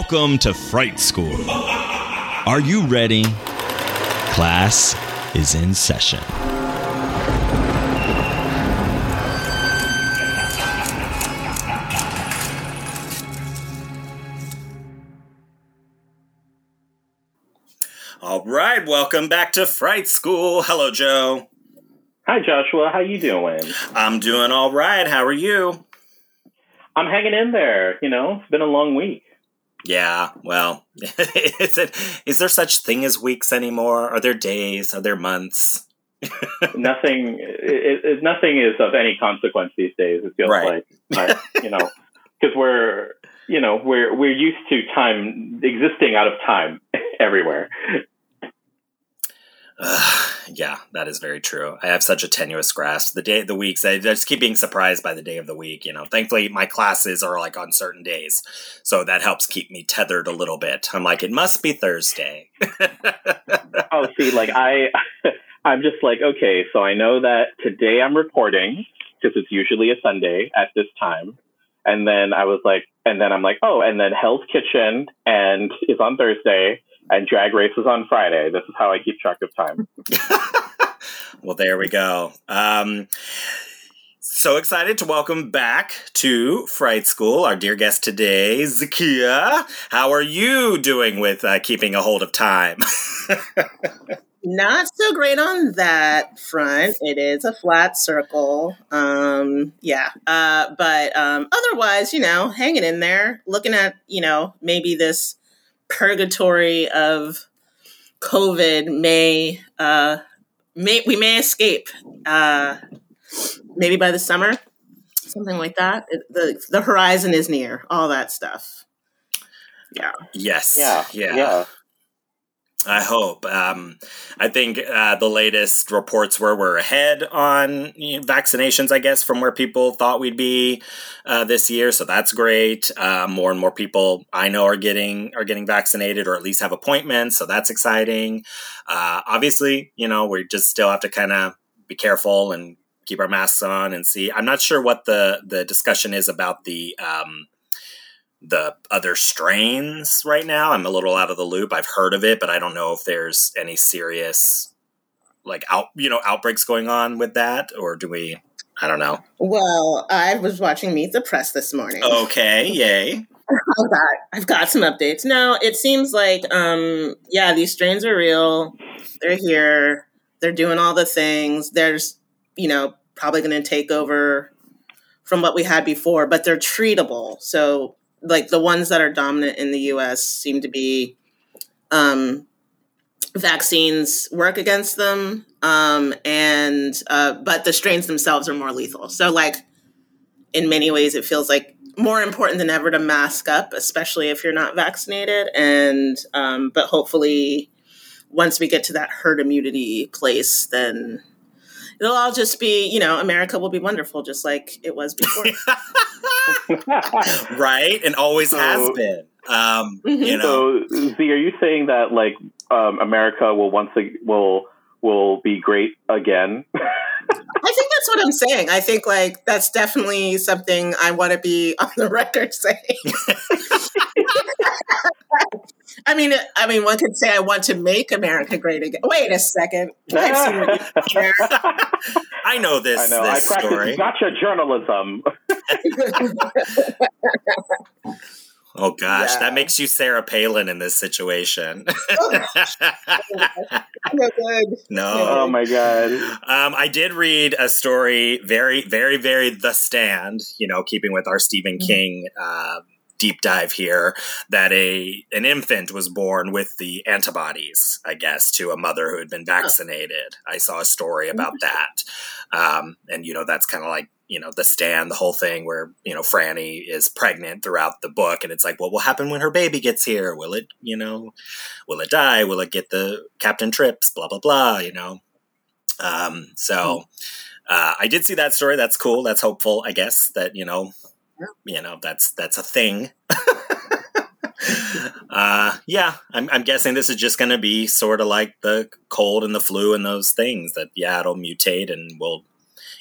Welcome to Fright School. Are you ready? Class is in session. All right, welcome back to Fright School. Hello, Joe. Hi, Joshua. How you doing? I'm doing all right. How are you? I'm hanging in there. You know, it's been a long week. Yeah, well, is it is there such thing as weeks anymore? Are there days? Are there months? nothing. It, it, nothing is of any consequence these days. It feels Right. like, but, you know, because we're you know we're we're used to time existing out of time everywhere. Ugh, yeah, that is very true. I have such a tenuous grasp. The day, the weeks, I just keep being surprised by the day of the week. You know, thankfully my classes are like on certain days, so that helps keep me tethered a little bit. I'm like, it must be Thursday. Oh, see, like I, I'm just like okay, so I know that today I'm reporting because it's usually a Sunday at this time, and then I was like, and then I'm like, oh, and then Hell's Kitchen and is on Thursday, and Drag races on Friday. This is how I keep track of time. well, there we go. Um, so excited to welcome back to Fright School our dear guest today, Zakia. How are you doing with uh, keeping a hold of time? Not so great on that front. It is a flat circle. Um, yeah. Uh, but um, otherwise, you know, hanging in there, looking at, you know, maybe this purgatory of COVID may, uh, may we may escape. Uh, maybe by the summer, something like that. It, the the horizon is near. All that stuff. Yeah. yes. Yeah, Yeah. yeah. I hope. Um, I think uh, the latest reports were we're ahead on you know, vaccinations, I guess, from where people thought we'd be uh, this year. So that's great. Uh, more and more people I know are getting are getting vaccinated, or at least have appointments. So that's exciting. Uh, obviously, you know, we just still have to kind of be careful and keep our masks on and see. I'm not sure what the the discussion is about the. Um, the other strains right now. I'm a little out of the loop. I've heard of it, but I don't know if there's any serious like out you know outbreaks going on with that or do we I don't know. Well, I was watching Meet the Press this morning. Okay, yay. I've got, I've got some updates. No, it seems like, um, yeah, these strains are real. They're here. They're doing all the things. There's, you know, probably going to take over from what we had before, but they're treatable. So, like the ones that are dominant in the U.S. seem to be um, vaccines work against them, um, and uh, but the strains themselves are more lethal. So, like in many ways, it feels like more important than ever to mask up, especially if you're not vaccinated. And um, but hopefully, once we get to that herd immunity place, then it'll all just be you know America will be wonderful, just like it was before. right? And always has been. Um, Mhm. you know. So, Z, are you saying that like um, America will once ag- will will be great again? I think that's what I'm saying. I think like that's definitely something I want to be on the record saying. I mean, I mean, one could say I want to make America great again. Wait a second. I've seen what you. I know this I know. I this practice story. gotcha journalism. Oh gosh, Yeah. that makes you Sarah Palin in this situation. No good. no. oh my god. Um, I did read a story, very, very, very The Stand. You know, keeping with our Stephen Mhm. King uh, deep dive here, that a an infant was born with the antibodies, I guess, to a mother who had been vaccinated. I saw a story about that, um, and you know, that's kind of like you know the stand the whole thing where you know Frannie is pregnant throughout the book and it's like what will happen when her baby gets here? Will it you know will it die? Will it get the captain trips? Blah blah blah you know? Um so uh, i did see that story. That's cool. That's hopeful i guess that you know you know that's that's a thing uh yeah I'm, I'm guessing this is just going to be sort of like the cold and the flu and those things that yeah it'll mutate and we'll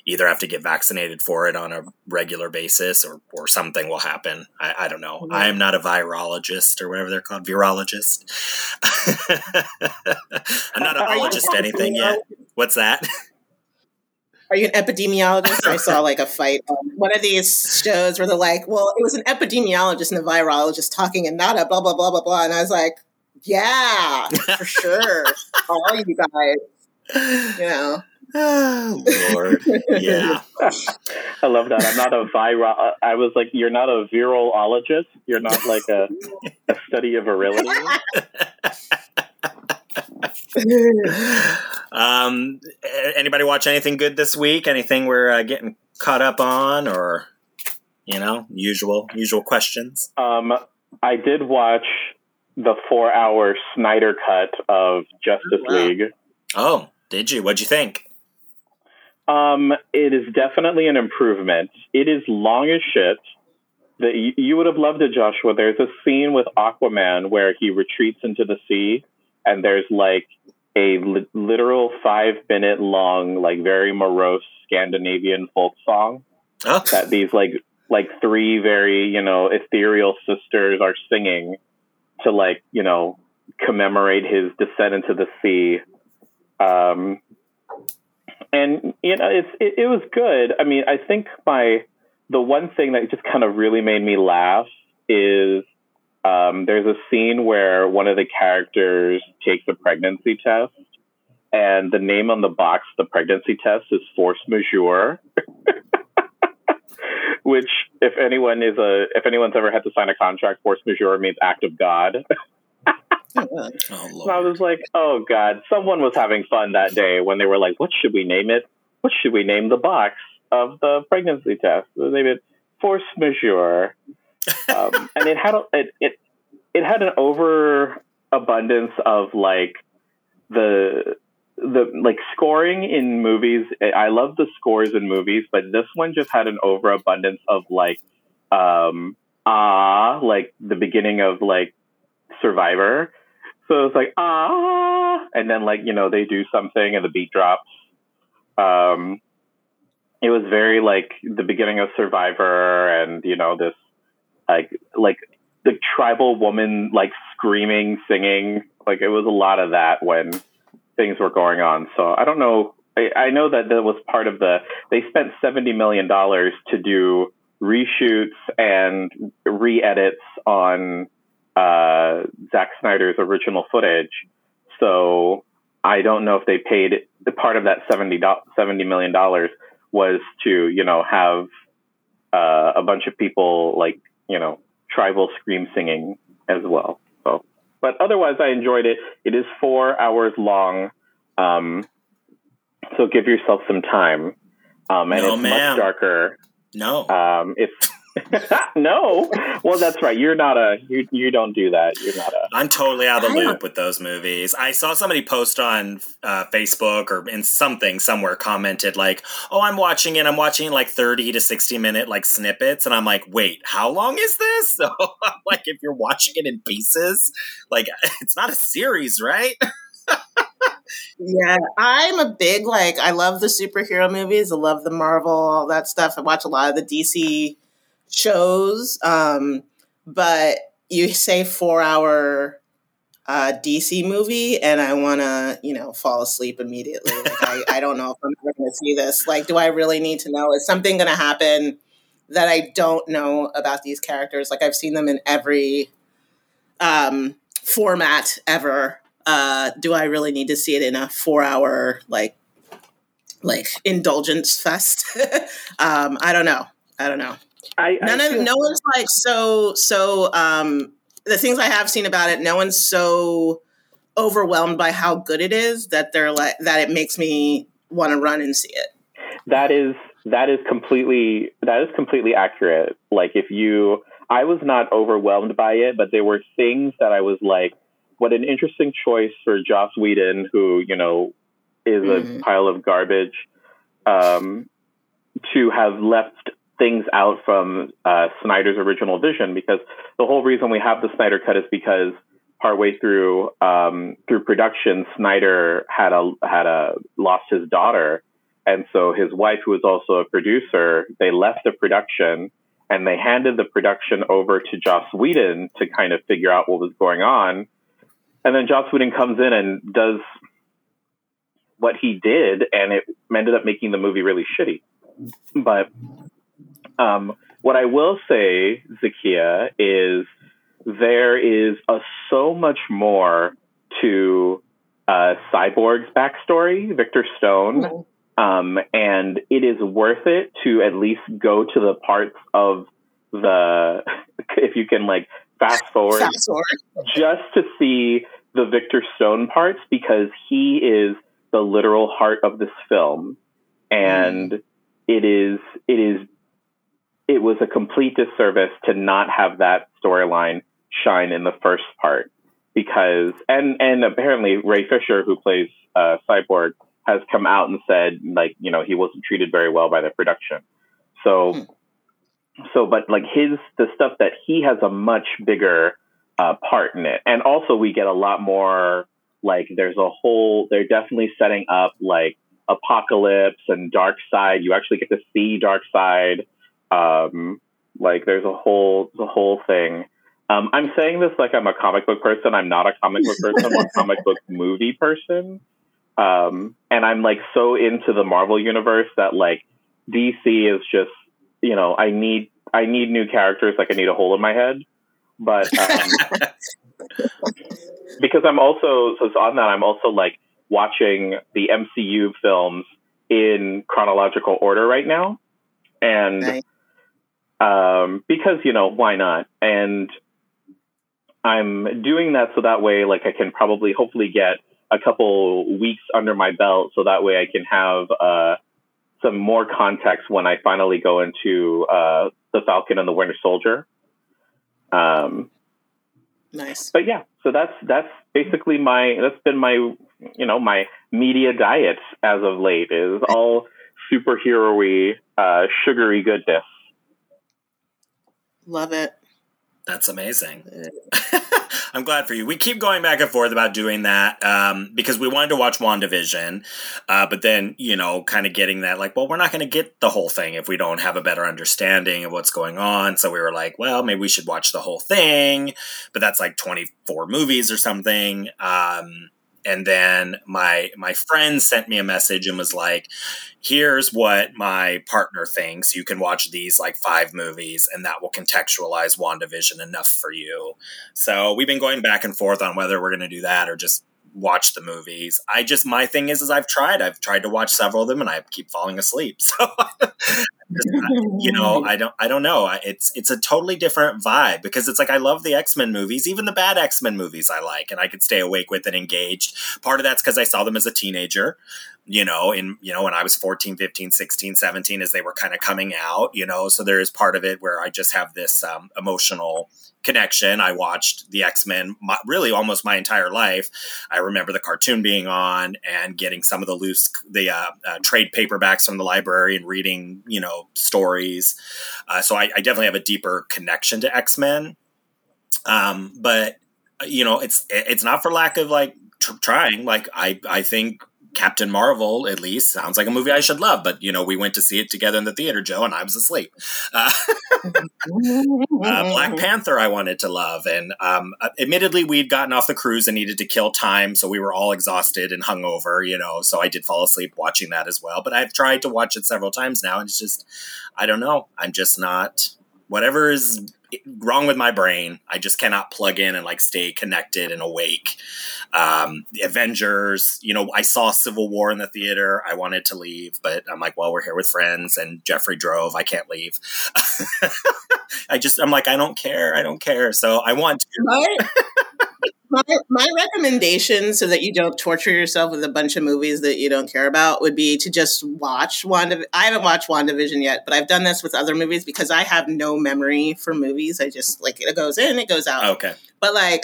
either have to get vaccinated for it on a regular basis or, or something will happen. I, I don't know. I am not a virologist or whatever they're called, virologist. I'm not an ologist anything yet. What's that? Are you an epidemiologist? I saw like a fight on one of these shows where they're like, well, it was an epidemiologist and a virologist talking and not a blah, blah, blah, blah, blah. And I was like, yeah, for sure. All you guys, you know. Oh, Lord. Yeah. I love that. I'm not a viral. I was like, you're not a virologist. You're not like a, a study of virility. um, anybody watch anything good this week? Anything we're uh, getting caught up on, or you know, usual usual questions? Um, I did watch the four-hour Snyder cut of Justice wow. League. Oh, did you? What'd you think? Um, it is definitely an improvement. It is long as shit. That you, you would have loved it, Joshua. There's a scene with Aquaman where he retreats into the sea, and there's like a li- literal five minute long, like very morose Scandinavian folk song Oh, that these like like three very you know ethereal sisters are singing to like you know commemorate his descent into the sea. Um, and you know it's it, it was good. I mean, I think my the one thing that just kind of really made me laugh is um, there's a scene where one of the characters takes a pregnancy test, and the name on the box, the pregnancy test, is force majeure. Which, if anyone is a, if anyone's ever had to sign a contract, force majeure means act of God. oh So I was like, oh God, someone was having fun that day when they were like, what should we name it? What should we name the box of the pregnancy test? They they it force majeure. Um, and it had a, it, it it had an overabundance of like the the like scoring in movies. I love the scores in movies, but this one just had an overabundance of like um ah like the beginning of like Survivor. So it's like ah, and then like you know they do something and the beat drops. Um, it was very like the beginning of Survivor, and you know this like like the tribal woman like screaming, singing. Like it was a lot of that when things were going on. So I don't know. I, I know that that was part of the. They spent seventy million dollars to do reshoots and re-edits on uh, Zack Snyder's original footage. So I don't know if they paid the part of that 70, $70 million was to, you know, have uh, a bunch of people like, you know, tribal scream singing as well. So, but otherwise I enjoyed it. It is four hours long. Um, so give yourself some time. Um, and No, it's ma'am. much darker. No. Um, it's no. Well, that's right. You're not a you. You don't do that. You're not a. I'm totally out of the loop with those movies. I saw somebody post on uh, Facebook or in something somewhere commented like, "Oh, I'm watching it. I'm watching like 30 to 60 minute like snippets," and I'm like, "Wait, how long is this?" So I'm like, if you're watching it in pieces, like it's not a series, right? Yeah, I'm a big like I love the superhero movies. I love the Marvel, all that stuff. I watch a lot of the DC shows. Um, but you say four hour uh, DC movie, and I want to, you know, fall asleep immediately. Like I, I don't know if I'm ever going to see this. Like, do I really need to know? Is something going to happen that I don't know about these characters? Like I've seen them in every um, format ever. Uh, do I really need to see it in a four hour like like indulgence fest? um, I don't know. I don't know. I, None I of feel- no one's like so so um the things I have seen about it, no one's so overwhelmed by how good it is that they're like that it makes me want to run and see it. that is that is completely that is completely accurate. Like if you, I was not overwhelmed by it, but there were things that I was like, what an interesting choice for Joss Whedon, who you know is a Mhm. pile of garbage, um, to have left things out from uh, Snyder's original vision. Because the whole reason we have the Snyder cut is because partway through um, through production, Snyder had a had a lost his daughter, And so his wife, who was also a producer, they left the production and they handed the production over to Joss Whedon to kind of figure out what was going on. And then Joss Whedon comes in and does what he did, and it ended up making the movie really shitty. But um, what I will say, Zakia, is there is a, so much more to uh, Cyborg's backstory, Victor Stone. Um, and it is worth it to at least go to the parts of the, if you can like fast forward, Fast forward. just to see the Victor Stone parts because he is the literal heart of this film. And Mm. it is, it is, it was a complete disservice to not have that storyline shine in the first part because, and, and apparently Ray Fisher, who plays uh, Cyborg, has come out and said, like, you know, he wasn't treated very well by the production. So, Hmm. so, but like his, the stuff that he has a much bigger uh, part in it. And also, we get a lot more like there's a whole, they're definitely setting up like Apocalypse and Dark Side. You actually get to see Darkseid. Um, like there's a whole, the whole thing. Um, I'm saying this like I'm a comic book person. I'm not a comic book person. I'm a comic book movie person. Um, and I'm like so into the Marvel universe that like DC is just, you know, I need, I need new characters. Like I need a hole in my head. But um, because I'm also so on that I'm also like watching the MCU films in chronological order right now, and Nice. Um, because you know why not? And I'm doing that so that way like I can probably hopefully get a couple weeks under my belt, so that way I can have uh, some more context when I finally go into uh, the Falcon and the Winter Soldier. Um, Nice. but yeah, so that's that's basically my that's been my you know my media diet as of late is all superhero-y, uh, sugary goodness. Love it. That's amazing. I'm glad for you. We keep going back and forth about doing that um, because we wanted to watch WandaVision, uh, but then, you know, kind of getting that, like, well, we're not going to get the whole thing if we don't have a better understanding of what's going on. So we were like, well, maybe we should watch the whole thing, but that's like 24 movies or something. Um, and then my my friend sent me a message and was like here's what my partner thinks. You can watch these like five movies and that will contextualize wandavision enough for you. So we've been going back and forth on whether we're going to do that or just watch the movies. I just my thing is is i've tried. I've tried to watch several of them and i keep falling asleep. So you know i don't i don't know. It's it's a totally different vibe because it's like i love the x-men movies even the bad x-men movies i like and i could stay awake with and engaged. Part of that's because i saw them as a teenager you know in you know when i was 14 15 16 17 as they were kind of coming out you know so there is part of it where i just have this um, emotional connection. I watched the x-men my, really almost my entire life. I remember the cartoon being on and getting some of the loose the uh, uh, trade paperbacks from the library and reading you know stories. Uh, so I, I definitely have a deeper connection to x-men. Um, but you know it's it's not for lack of like tr- trying. Like i i think Captain Marvel, at least, sounds like a movie I should love. But you know, we went to see it together in the theater, Joe, and I was asleep. Uh, uh, Black Panther, I wanted to love, and um, uh, admittedly, we'd gotten off the cruise and needed to kill time, so we were all exhausted and hungover. You know, so I did fall asleep watching that as well. But I've tried to watch it several times now, and it's just, I don't know, I'm just not. Whatever is wrong with my brain, I just cannot plug in and like stay connected and awake um, the Avengers. You know, I saw Civil War in the theater. I wanted to leave, but I'm like, well, we're here with friends, and Jeffrey drove. I can't leave. I just, I'm like, I don't care. I don't care. So I want to. my, my recommendation so that you don't torture yourself with a bunch of movies that you don't care about would be to just watch Wanda. I haven't watched WandaVision yet, but I've done this with other movies because I have no memory for movies. I just like it goes in, it goes out. Oh, okay. But like,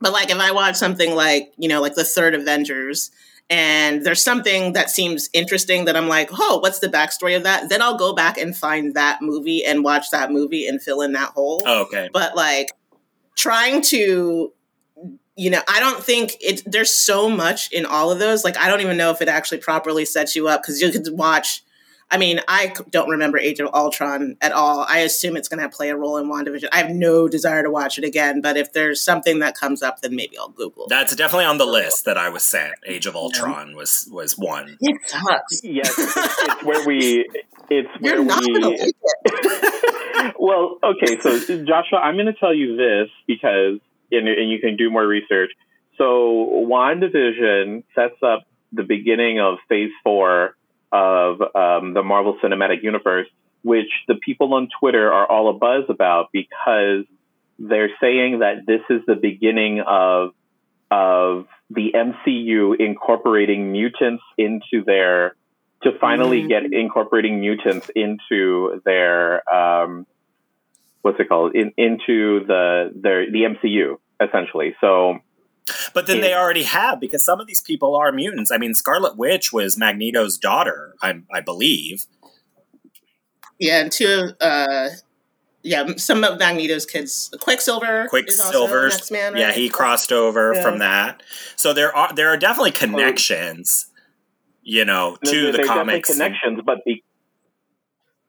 but like if I watch something like you know like the third Avengers. And there's something that seems interesting that I'm like, oh, what's the backstory of that? Then I'll go back and find that movie and watch that movie and fill in that hole oh, Okay. but like trying to you know, I don't think it. There's so much in all of those. Like, I don't even know if it actually properly sets you up because you could watch. I mean, I don't remember Age of Ultron at all. I assume it's going to play a role in WandaVision. I have no desire to watch it again, but if there's something that comes up, then maybe I'll Google. That's definitely on the list that I was sent. Age of Ultron was was one. It sucks. Yes, it's, it's where we. It's where You're not we. like it. well, okay, so Joshua, I'm going to tell you this because, and, and you can do more research. So, WandaVision sets up the beginning of Phase Four of um, the Marvel Cinematic Universe, which the people on Twitter are all abuzz about because they're saying that this is the beginning of of the MCU incorporating mutants into their to finally Mm. get incorporating mutants into their um, what's it called in, into the their the MCU essentially. So But then they already have because some of these people are mutants. I mean, Scarlet Witch was Magneto's daughter, I, I believe. Yeah, and two of uh yeah, some of Magneto's kids, Quicksilver, is also Quicksilver's, X Man. yeah, he crossed over Yeah. from that. So there are there are definitely connections, you know, to there- the there's comics. connections, but be,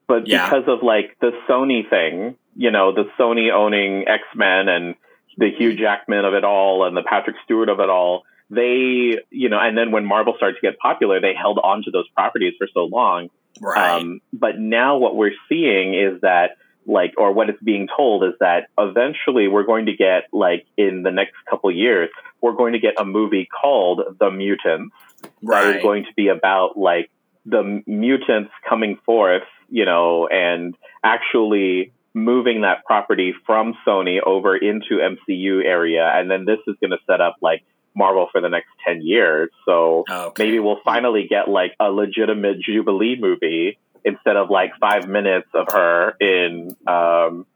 but Yeah. because of like the Sony thing, you know, the Sony owning X Men and the Hugh Jackman of it all and the Patrick Stewart of it all, they, you know, and then when Marvel started to get popular, they held on to those properties for so long. right. Um, but now what we're seeing is that, like, or what is being told is that eventually we're going to get, like, in the next couple years, we're going to get a movie called The Mutants that right. is going to be about, like, the mutants coming forth, you know, and actually moving that property from Sony over into MCU area. And then this is going to set up, like, Marvel for the next 10 years. So, okay. maybe we'll finally get like a legitimate Jubilee movie instead of like five minutes of her in um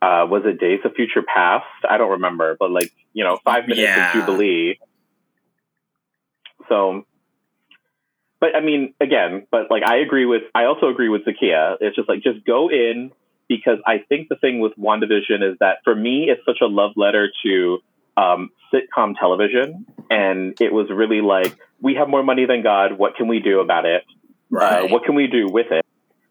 uh was it Days of Future Past? I don't remember, but like, you know, five minutes Yeah. of Jubilee. So but I mean, again, but like I agree with I also agree with Zakia. It's just like just go in because I think the thing with WandaVision is that for me it's such a love letter to um, sitcom television, and it was really like we have more money than God. What can we do about it? Uh, what can we do with it?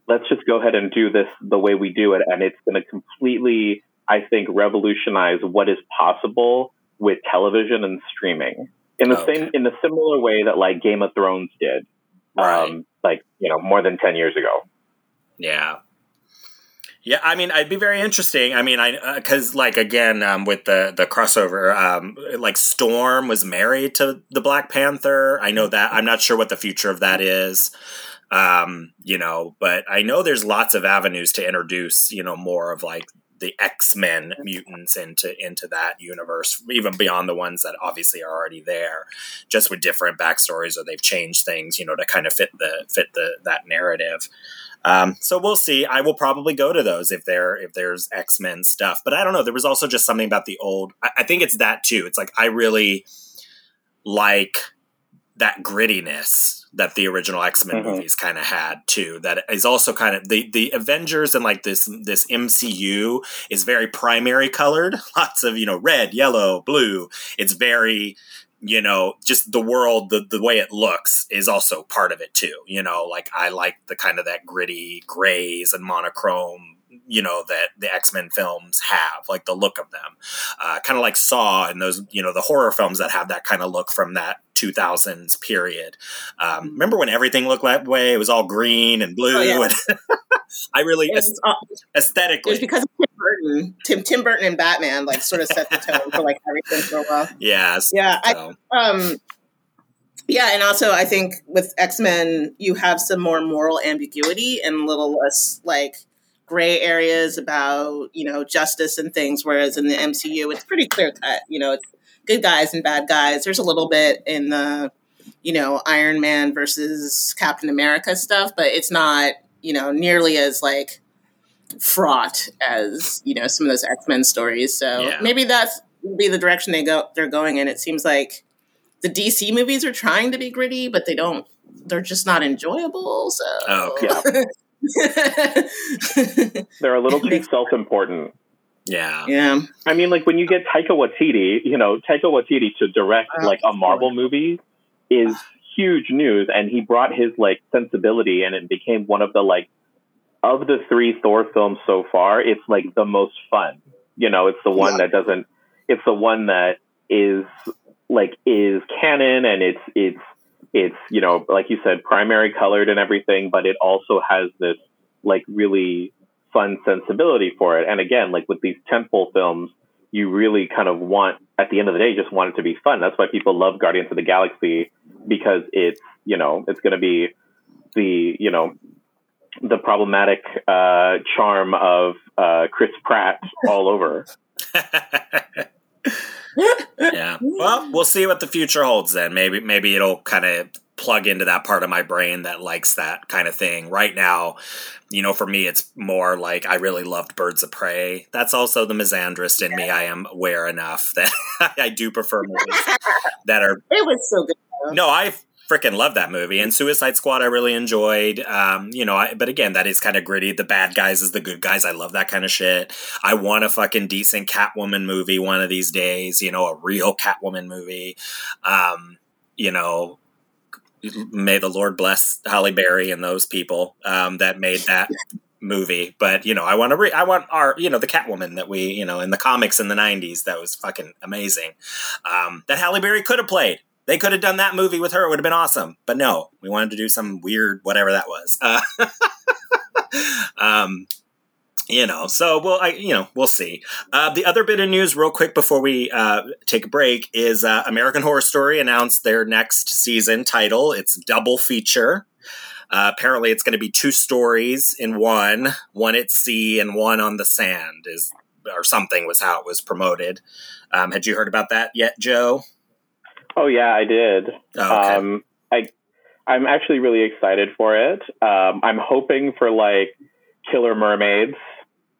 Let's just go ahead and do this the way we do it, and it's going to completely, I think, revolutionize what is possible with television and streaming in the Okay. same in the similar way that like Game of Thrones did, right. um, like you know, more than ten years ago. Yeah. Yeah, I mean, I'd be very interesting. I mean, I because like again um, with the the crossover, um, like Storm was married to the Black Panther. I know that. I'm not sure what the future of that is. Um, you know, but I know there's lots of avenues to introduce, you know, more of like the X Men mutants into into that universe, even beyond the ones that obviously are already there, just with different backstories or they've changed things, you know, to kind of fit the fit the that narrative. Um, so we'll see. I will probably go to those if there if there's X Men stuff. But I don't know. There was also just something about the old. I, I think it's that too. It's like I really like that grittiness that the original X Men Mhm. movies kind of had too. That is also kind of the the Avengers and like this this MCU is very primary colored. Lots of you know red, yellow, blue. It's very you know just the world the, the way it looks is also part of it too you know like i like the kind of that gritty grays and monochrome you know that the x-men films have like the look of them uh, kind of like saw and those you know the horror films that have that kind of look from that 2000s period um, remember when everything looked that way it was all green and blue Oh, yeah. and i really was, uh, it aesthetically was because of Tim Burton. Tim Tim Burton and Batman like sort of set the tone for like everything for a while. yes Yeah, I um yeah and also i think with x-men you have some more moral ambiguity and a little less like gray areas about you know justice and things whereas in the mcu it's pretty clear cut you know it's good guys and bad guys there's a little bit in the you know iron man versus captain america stuff but it's not you know nearly as like fraught as you know some of those x-men stories so Yeah. maybe that's be the direction they go they're going in it seems like the DC movies are trying to be gritty, but they don't. They're just not enjoyable. So Oh, okay. They're a little too self important. Yeah. Yeah. I mean, like when you get Taika Waititi, you know, Taika Waititi to direct Oh, like a Marvel movie is huge news, and he brought his like sensibility, and it became one of the like of the three Thor films so far. It's like the most fun. You know, it's the one Yeah. that doesn't. It's the one that is like is canon, and it's it's it's you know like you said, primary colored and everything, but it also has this like really fun sensibility for it. And again, like with these temple films, you really kind of want, at the end of the day, just want it to be fun. That's why people love Guardians of the Galaxy because it's, you know, it's going to be the, you know, the problematic uh, charm of uh, Chris Pratt all over. yeah. Well, we'll see what the future holds then. Maybe maybe it'll kind of plug into that part of my brain that likes that kind of thing. Right now, you know, for me it's more like I really loved Birds of Prey. That's also the misandrist in me. I am aware enough that I do prefer movies that are It was so good. no, I freaking love that movie. And Suicide Squad, I really enjoyed. Um, you know, I, but again, that is kind of gritty. The bad guys is the good guys. I love that kind of shit. I want a fucking decent Catwoman movie one of these days. You know, a real Catwoman movie. Um, you know, may the Lord bless Halle Berry and those people um, that made that movie. But you know, I want to. Re- I want our, you know, the Catwoman that we, you know, in the comics in the '90s that was fucking amazing. Um, that Halle Berry could have played. They could have done that movie with her. It would have been awesome. But no, we wanted to do some weird whatever that was. Uh, um, you know, so we'll, I, you know, we'll see. Uh, the other bit of news, real quick, before we uh, take a break, is uh, American Horror Story announced their next season title. It's double feature. Uh, apparently, it's going to be two stories in one, one at sea and one on the sand, is or something was how it was promoted. Um, had you heard about that yet, Joe? Oh yeah, I did. Oh, okay. Um, I I'm actually really excited for it. Um, I'm hoping for like killer mermaids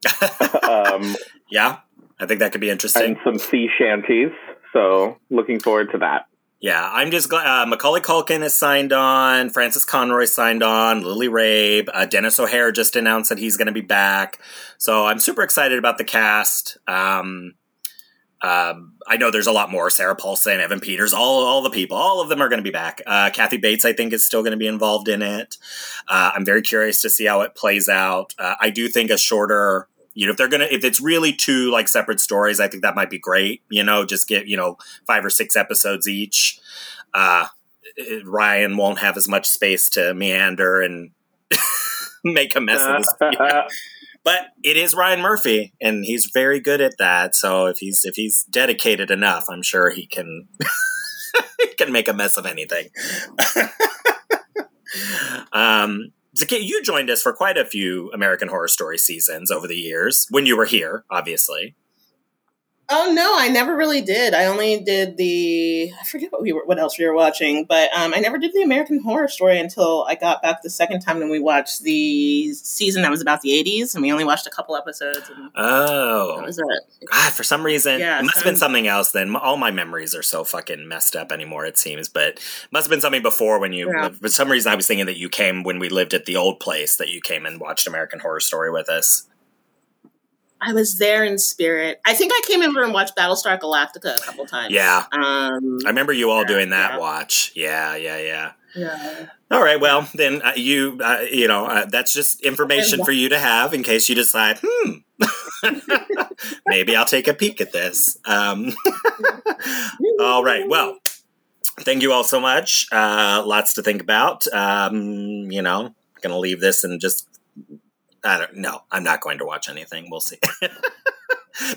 um, yeah, I think that could be interesting. and some sea shanties. So looking forward to that. Yeah, I'm just glad uh, Macaulay Culkin is signed on, Frances Conroy signed on, Lily Rabe, uh, Denis O'Hare just announced that he's going to be back. So I'm super excited about the cast. Um, um, I know there's a lot more. Sarah Paulson, Evan Peters, all all the people, all of them are going to be back. Uh, Kathy Bates, I think, is still going to be involved in it. Uh, I'm very curious to see how it plays out. Uh, I do think a shorter, you know, if they're gonna, if it's really two like separate stories, I think that might be great. You know, just get you know five or six episodes each. Uh, Ryan won't have as much space to meander and make a mess of this. But it is Ryan Murphy, and he's very good at that. So if he's if he's dedicated enough, I'm sure he can he can make a mess of anything. um, you joined us for quite a few American Horror Story seasons over the years when you were here, obviously. Oh no, I never really did. I only did the I forget what we were what else we were watching, but um, I never did the American Horror Story until I got back the second time and we watched the season that was about the '80s, and we only watched a couple episodes. And that Oh, was it. God, for some reason, Yeah, it must have been some- something else. Then all my memories are so fucking messed up anymore. It seems, but must have been something before when you. Yeah. For some reason, I was thinking that you came when we lived at the old place. That you came and watched American Horror Story with us. I was there in spirit. I think I came over and watched Battlestar Galactica a couple times. Yeah. Um, I remember you all Yeah, doing that yeah. watch. Yeah, yeah, yeah. yeah. All right, well then uh, you uh, you know uh, that's just information for you to have in case you decide, hmm, maybe I'll take a peek at this. Um, all right, well, thank you all so much. Uh, lots to think about. Um, you know, gonna leave this and just I don't know. I'm not going to watch anything. We'll see.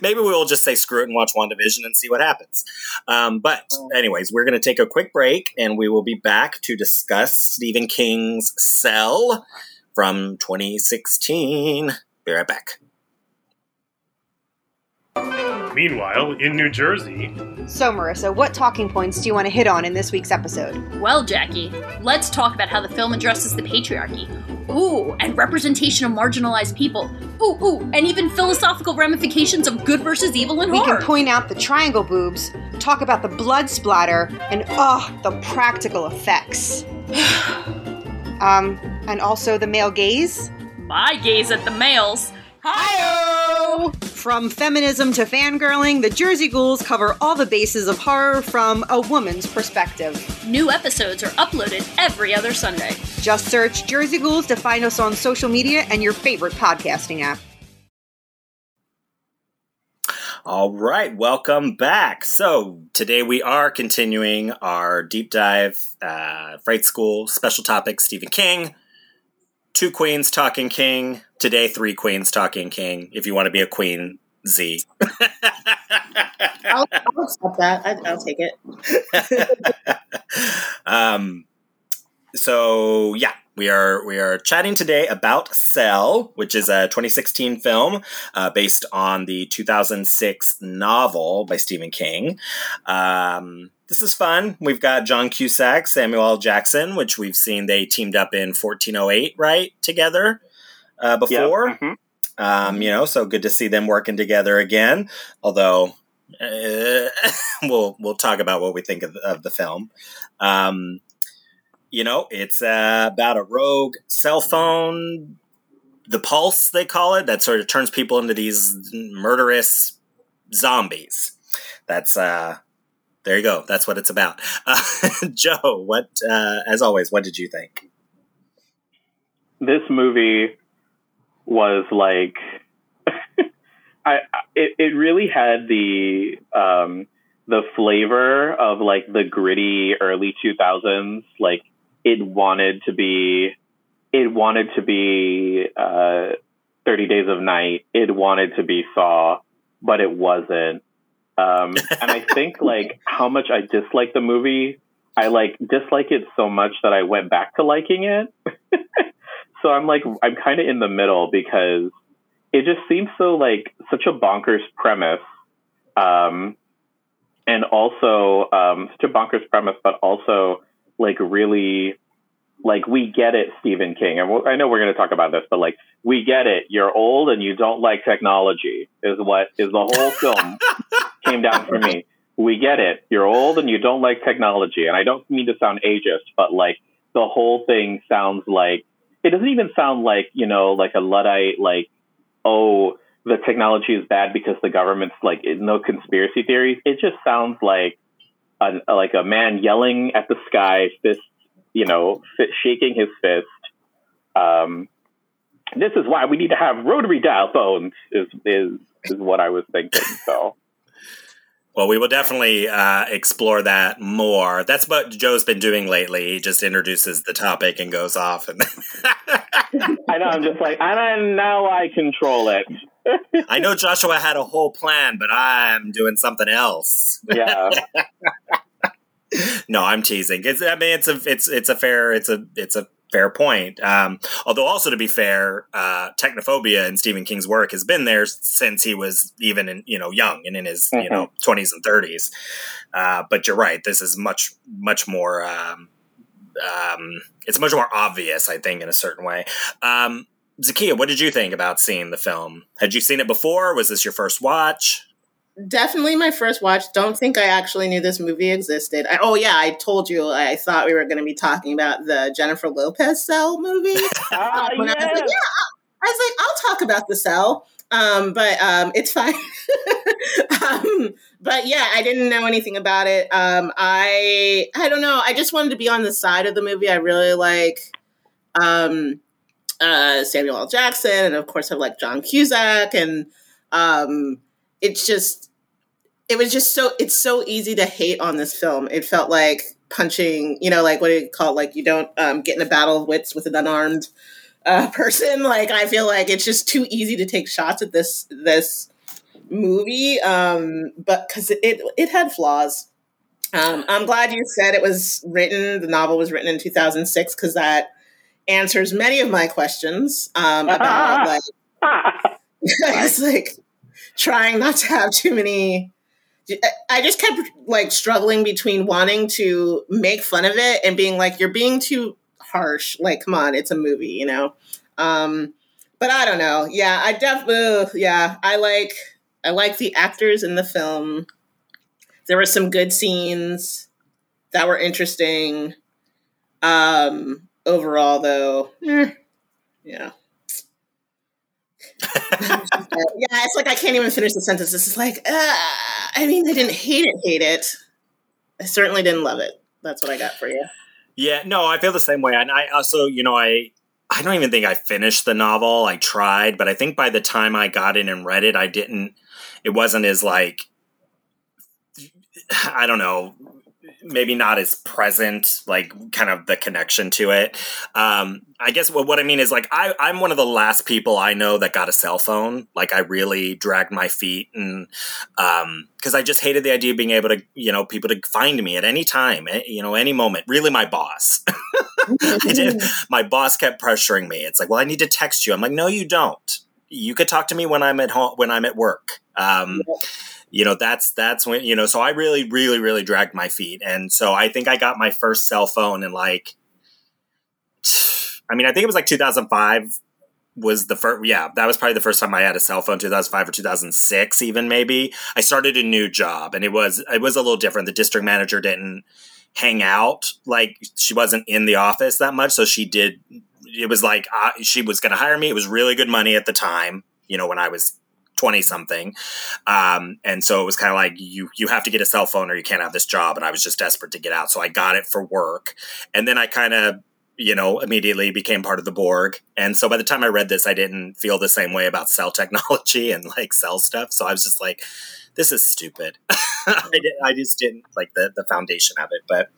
Maybe we will just say screw it and watch WandaVision and see what happens. Um, but, anyways, we're going to take a quick break and we will be back to discuss Stephen King's Cell from 2016. Be right back. Meanwhile, in New Jersey, So, Marissa, what talking points do you want to hit on in this week's episode? Well, Jackie, let's talk about how the film addresses the patriarchy. Ooh, and representation of marginalized people. Ooh, ooh, and even philosophical ramifications of good versus evil in it. We horror. can point out the triangle boobs, talk about the blood splatter, and oh, the practical effects. um, and also the male gaze. My gaze at the males. Hi! From feminism to fangirling, the Jersey Ghouls cover all the bases of horror from a woman's perspective. New episodes are uploaded every other Sunday. Just search Jersey Ghouls to find us on social media and your favorite podcasting app. All right, welcome back. So today we are continuing our deep dive, uh, Fright School special topic, Stephen King. Two queens talking king. Today, three queens talking king. If you want to be a queen, Z. I'll, I'll accept that. I, I'll take it. um, so yeah, we are we are chatting today about Cell, which is a 2016 film uh, based on the 2006 novel by Stephen King. Um, this is fun. We've got John Cusack, Samuel L. Jackson, which we've seen they teamed up in 1408, right, together uh, before. Yeah, mhm. Um, you know, so good to see them working together again. Although uh, we'll we'll talk about what we think of, of the film. Um, you know, it's uh, about a rogue cell phone, the pulse they call it, that sort of turns people into these murderous zombies. That's uh, there you go. That's what it's about. Uh, Joe, what uh, as always, what did you think? this movie was like I it, it really had the um the flavor of like the gritty early 2000s like it wanted to be it wanted to be uh 30 days of night. It wanted to be saw but it wasn't. Um and i think like how much i dislike the movie i like dislike it so much that i went back to liking it so I'm like I'm kind of in the middle because it just seems so like such a bonkers premise, um, and also um, such a bonkers premise, but also like really like we get it, Stephen King, and we'll, I know we're going to talk about this, but like we get it. You're old and you don't like technology is what is the whole film came down for me. We get it. You're old and you don't like technology, and I don't mean to sound ageist, but like the whole thing sounds like it doesn't even sound like you know like a luddite like oh the technology is bad because the government's like no conspiracy theories. It just sounds like a, like a man yelling at the sky fist you know fi- shaking his fist. Um this is why we need to have rotary dial phones is is is what i was thinking so Well, we will definitely uh, explore that more. That's what Joe's been doing lately. He just introduces the topic and goes off, and i know i'm just like i don't now i control it I know Joshua had a whole plan, but I'm doing something else. yeah No, I'm teasing. It's, I mean, it's a it's it's a fair it's a it's a fair point. Um, although, also to be fair, uh, technophobia in Stephen King's work has been there since he was even in you know young and in his you know 20s and 30s. Uh, but you're right. This is much much more. Um, um, it's much more obvious, I think, in a certain way. Um, Zakia, what did you think about seeing the film? Had you seen it before? Was this your first watch? Definitely my first watch. Don't think I actually knew this movie existed. I, oh yeah, I told you I thought we were going to be talking about the Jennifer Lopez Cell movie. ah, when I was like, yeah, I was like, I'll talk about the cell, um, but um, it's fine. um, but yeah, I didn't know anything about it. Um, I I don't know. I just wanted to be on the side of the movie. I really like um, uh, Samuel L. Jackson, and of course, I like John Cusack, and um, it's just it was just so it's so easy to hate on this film. It felt like punching, you know, like what do you call it? like you don't um, get in a battle of wits with an unarmed uh, person. Like I feel like it's just too easy to take shots at this this movie, um, but because it, it it had flaws. Um, I'm glad you said it was written. The novel was written in 2006 because that answers many of my questions um, about like it's like trying not to have too many I just kept like struggling between wanting to make fun of it and being like, you're being too harsh. Like, come on, it's a movie, you know? Um, but I don't know. Yeah, I definitely, yeah, I like, I like the actors in the film. There were some good scenes that were interesting. Um, overall though, eh, yeah. yeah, it's like I can't even finish the sentence. It's just like, uh, I mean, I didn't hate it, hate it. I certainly didn't love it. That's what I got for you. Yeah, no, I feel the same way. And I also, you know, I I don't even think I finished the novel. I tried, but I think by the time I got in and read it, I didn't it wasn't as like I don't know, maybe not as present, like kind of the connection to it. Um, I guess what, what I mean is like I, I'm one of the last people I know that got a cell phone. Like I really dragged my feet and because um, I just hated the idea of being able to, you know, people to find me at any time, you know, any moment. Really, my boss. I did, my boss kept pressuring me. It's like, well, I need to text you. I'm like, no, you don't. You could talk to me when I'm at home when I'm at work. Um, yeah you know that's that's when you know so i really really really dragged my feet. And so i think i got my first cell phone in like i mean i think it was like 2005 was the first yeah that was probably the first time i had a cell phone 2005 or 2006 even maybe. I started a new job and it was it was a little different. The district manager didn't hang out like she wasn't in the office that much. So she did it was like uh, she was going to hire me. It was really good money at the time you know when i was 20 something. Um, and so it was kind of like, you, you have to get a cell phone or you can't have this job. And I was just desperate to get out. So I got it for work. And then I kind of, you know, immediately became part of the Borg. And so by the time I read this, I didn't feel the same way about cell technology and like cell stuff. So I was just like, this is stupid. I, did, I, just didn't like the, the foundation of it. But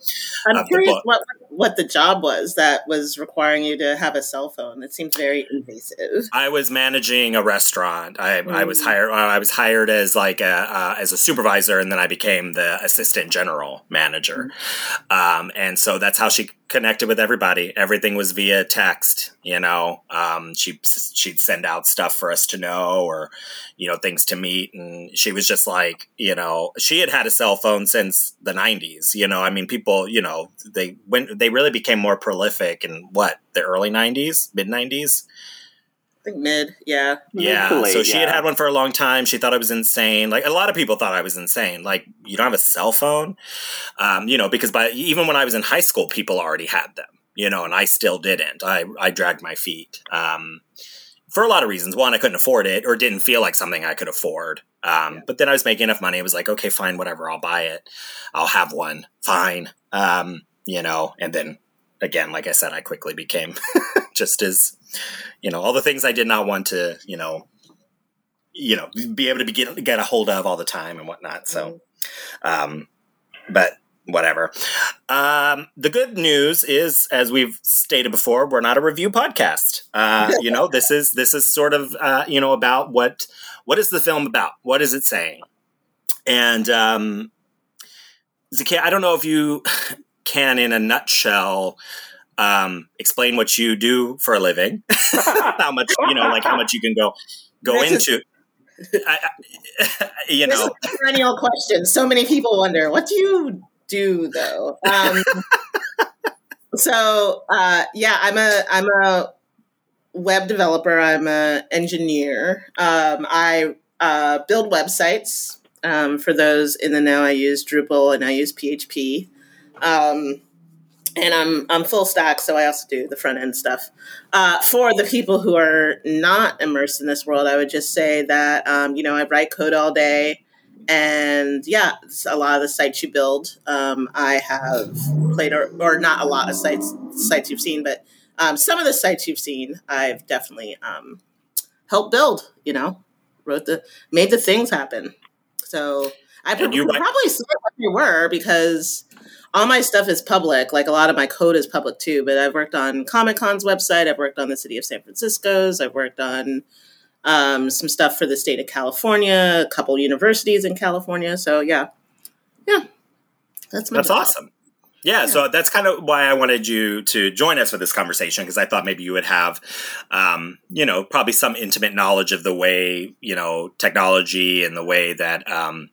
I'm uh, curious what what the job was that was requiring you to have a cell phone. It seems very invasive. I was managing a restaurant. I, mm. I was mm. hired. I was hired as like a uh, as a supervisor, and then I became the assistant general manager. Mm. Um, and so that's how she connected with everybody. Everything was via text. You know, um, she she'd send out stuff for us to know, or you know, things to meet, and she was just like, you know, she had had a cell phone since the '90s. You know, I mean, people, you know, they when they really became more prolific in what the early '90s, mid '90s. I think mid, yeah. Yeah. Late, so she yeah. had had one for a long time. She thought I was insane. Like a lot of people thought I was insane. Like you don't have a cell phone, um, you know, because by even when I was in high school, people already had them, you know, and I still didn't. I I dragged my feet um, for a lot of reasons. One, I couldn't afford it, or didn't feel like something I could afford. Um, yeah. But then I was making enough money. It was like, okay, fine, whatever. I'll buy it. I'll have one. Fine. Um, you know, and then again, like I said, I quickly became just as you know all the things I did not want to you know you know be able to be get, get a hold of all the time and whatnot. So, um, but whatever. Um, the good news is, as we've stated before, we're not a review podcast. Uh, you know, this is this is sort of uh, you know about what what is the film about? What is it saying? And um, Zakia, I don't know if you can, in a nutshell, um, explain what you do for a living, how much you know, like how much you can go go into. Is, I, I, you know, perennial question. So many people wonder, what do you do though? Um, so uh, yeah, I'm a I'm a web developer. I'm a engineer. Um, I uh, build websites. Um, for those in the know, I use Drupal and I use PHP. Um, and I'm I'm full stack, so I also do the front end stuff. Uh, for the people who are not immersed in this world, I would just say that um, you know I write code all day, and yeah, a lot of the sites you build, um, I have played or, or not a lot of sites sites you've seen, but um, some of the sites you've seen, I've definitely um, helped build. You know, wrote the made the things happen. So I probably, probably say what they were because all my stuff is public. Like a lot of my code is public too. But I've worked on Comic Con's website. I've worked on the city of San Francisco's. I've worked on um, some stuff for the state of California, a couple universities in California. So yeah, yeah, that's that's job. awesome. Yeah, yeah, so that's kind of why I wanted you to join us for this conversation because I thought maybe you would have, um, you know, probably some intimate knowledge of the way you know technology and the way that um,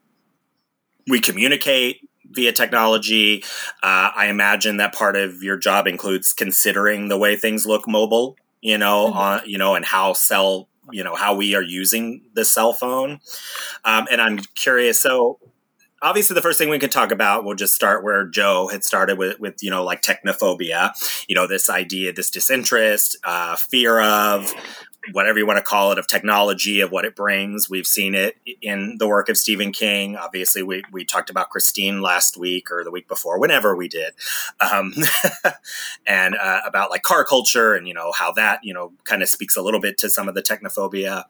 we communicate via technology. Uh, I imagine that part of your job includes considering the way things look mobile, you know, mm-hmm. on you know, and how cell, you know, how we are using the cell phone. Um, and I'm curious. So, obviously, the first thing we can talk about, we'll just start where Joe had started with, with you know, like technophobia. You know, this idea, this disinterest, uh, fear of. Whatever you want to call it, of technology, of what it brings. We've seen it in the work of Stephen King. Obviously, we, we talked about Christine last week or the week before, whenever we did, um, and uh, about like car culture and, you know, how that, you know, kind of speaks a little bit to some of the technophobia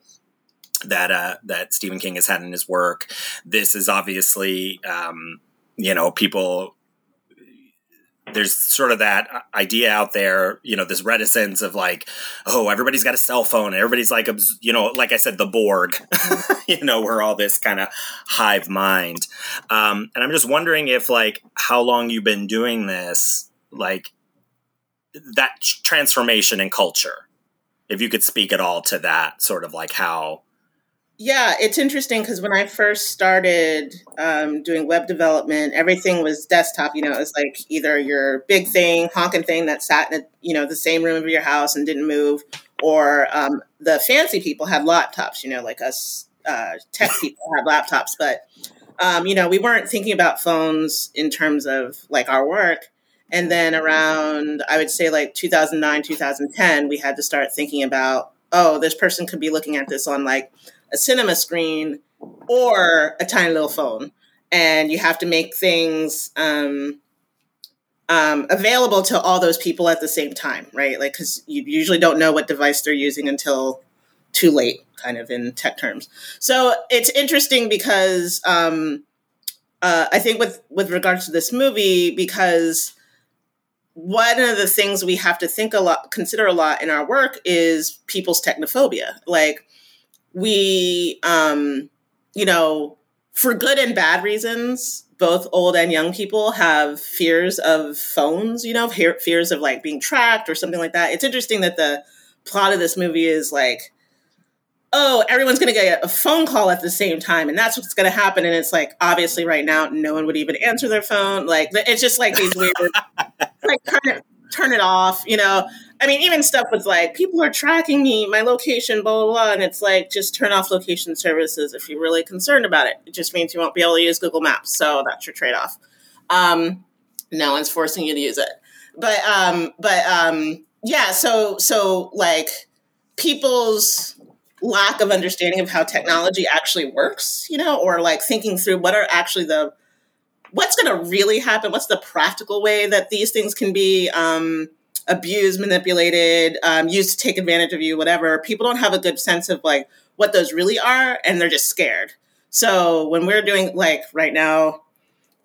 that uh, that Stephen King has had in his work. This is obviously, um, you know, people there's sort of that idea out there, you know, this reticence of like, oh, everybody's got a cell phone. Everybody's like, you know, like I said, the Borg, you know, we're all this kind of hive mind. Um, and I'm just wondering if, like, how long you've been doing this, like, that transformation in culture. If you could speak at all to that, sort of like how yeah, it's interesting because when I first started um, doing web development, everything was desktop. You know, it was like either your big thing, honking thing that sat in a, you know the same room of your house and didn't move, or um, the fancy people had laptops. You know, like us uh, tech people had laptops, but um, you know we weren't thinking about phones in terms of like our work. And then around, I would say like 2009, 2010, we had to start thinking about, oh, this person could be looking at this on like a cinema screen or a tiny little phone. And you have to make things um, um, available to all those people at the same time, right? Like, because you usually don't know what device they're using until too late, kind of in tech terms. So it's interesting because um, uh, I think with with regards to this movie, because one of the things we have to think a lot, consider a lot in our work is people's technophobia. Like, we, um, you know, for good and bad reasons, both old and young people have fears of phones, you know, fears of like being tracked or something like that. It's interesting that the plot of this movie is like, oh, everyone's going to get a phone call at the same time, and that's what's going to happen. And it's like, obviously, right now, no one would even answer their phone. Like, it's just like these weird, like, kind of turn it off, you know. I mean, even stuff with like people are tracking me, my location, blah blah blah, and it's like just turn off location services if you're really concerned about it. It just means you won't be able to use Google Maps, so that's your trade off. Um, no one's forcing you to use it, but um, but um, yeah. So so like people's lack of understanding of how technology actually works, you know, or like thinking through what are actually the what's going to really happen? What's the practical way that these things can be um, abused, manipulated, um, used to take advantage of you, whatever? People don't have a good sense of like what those really are, and they're just scared. So when we're doing like right now,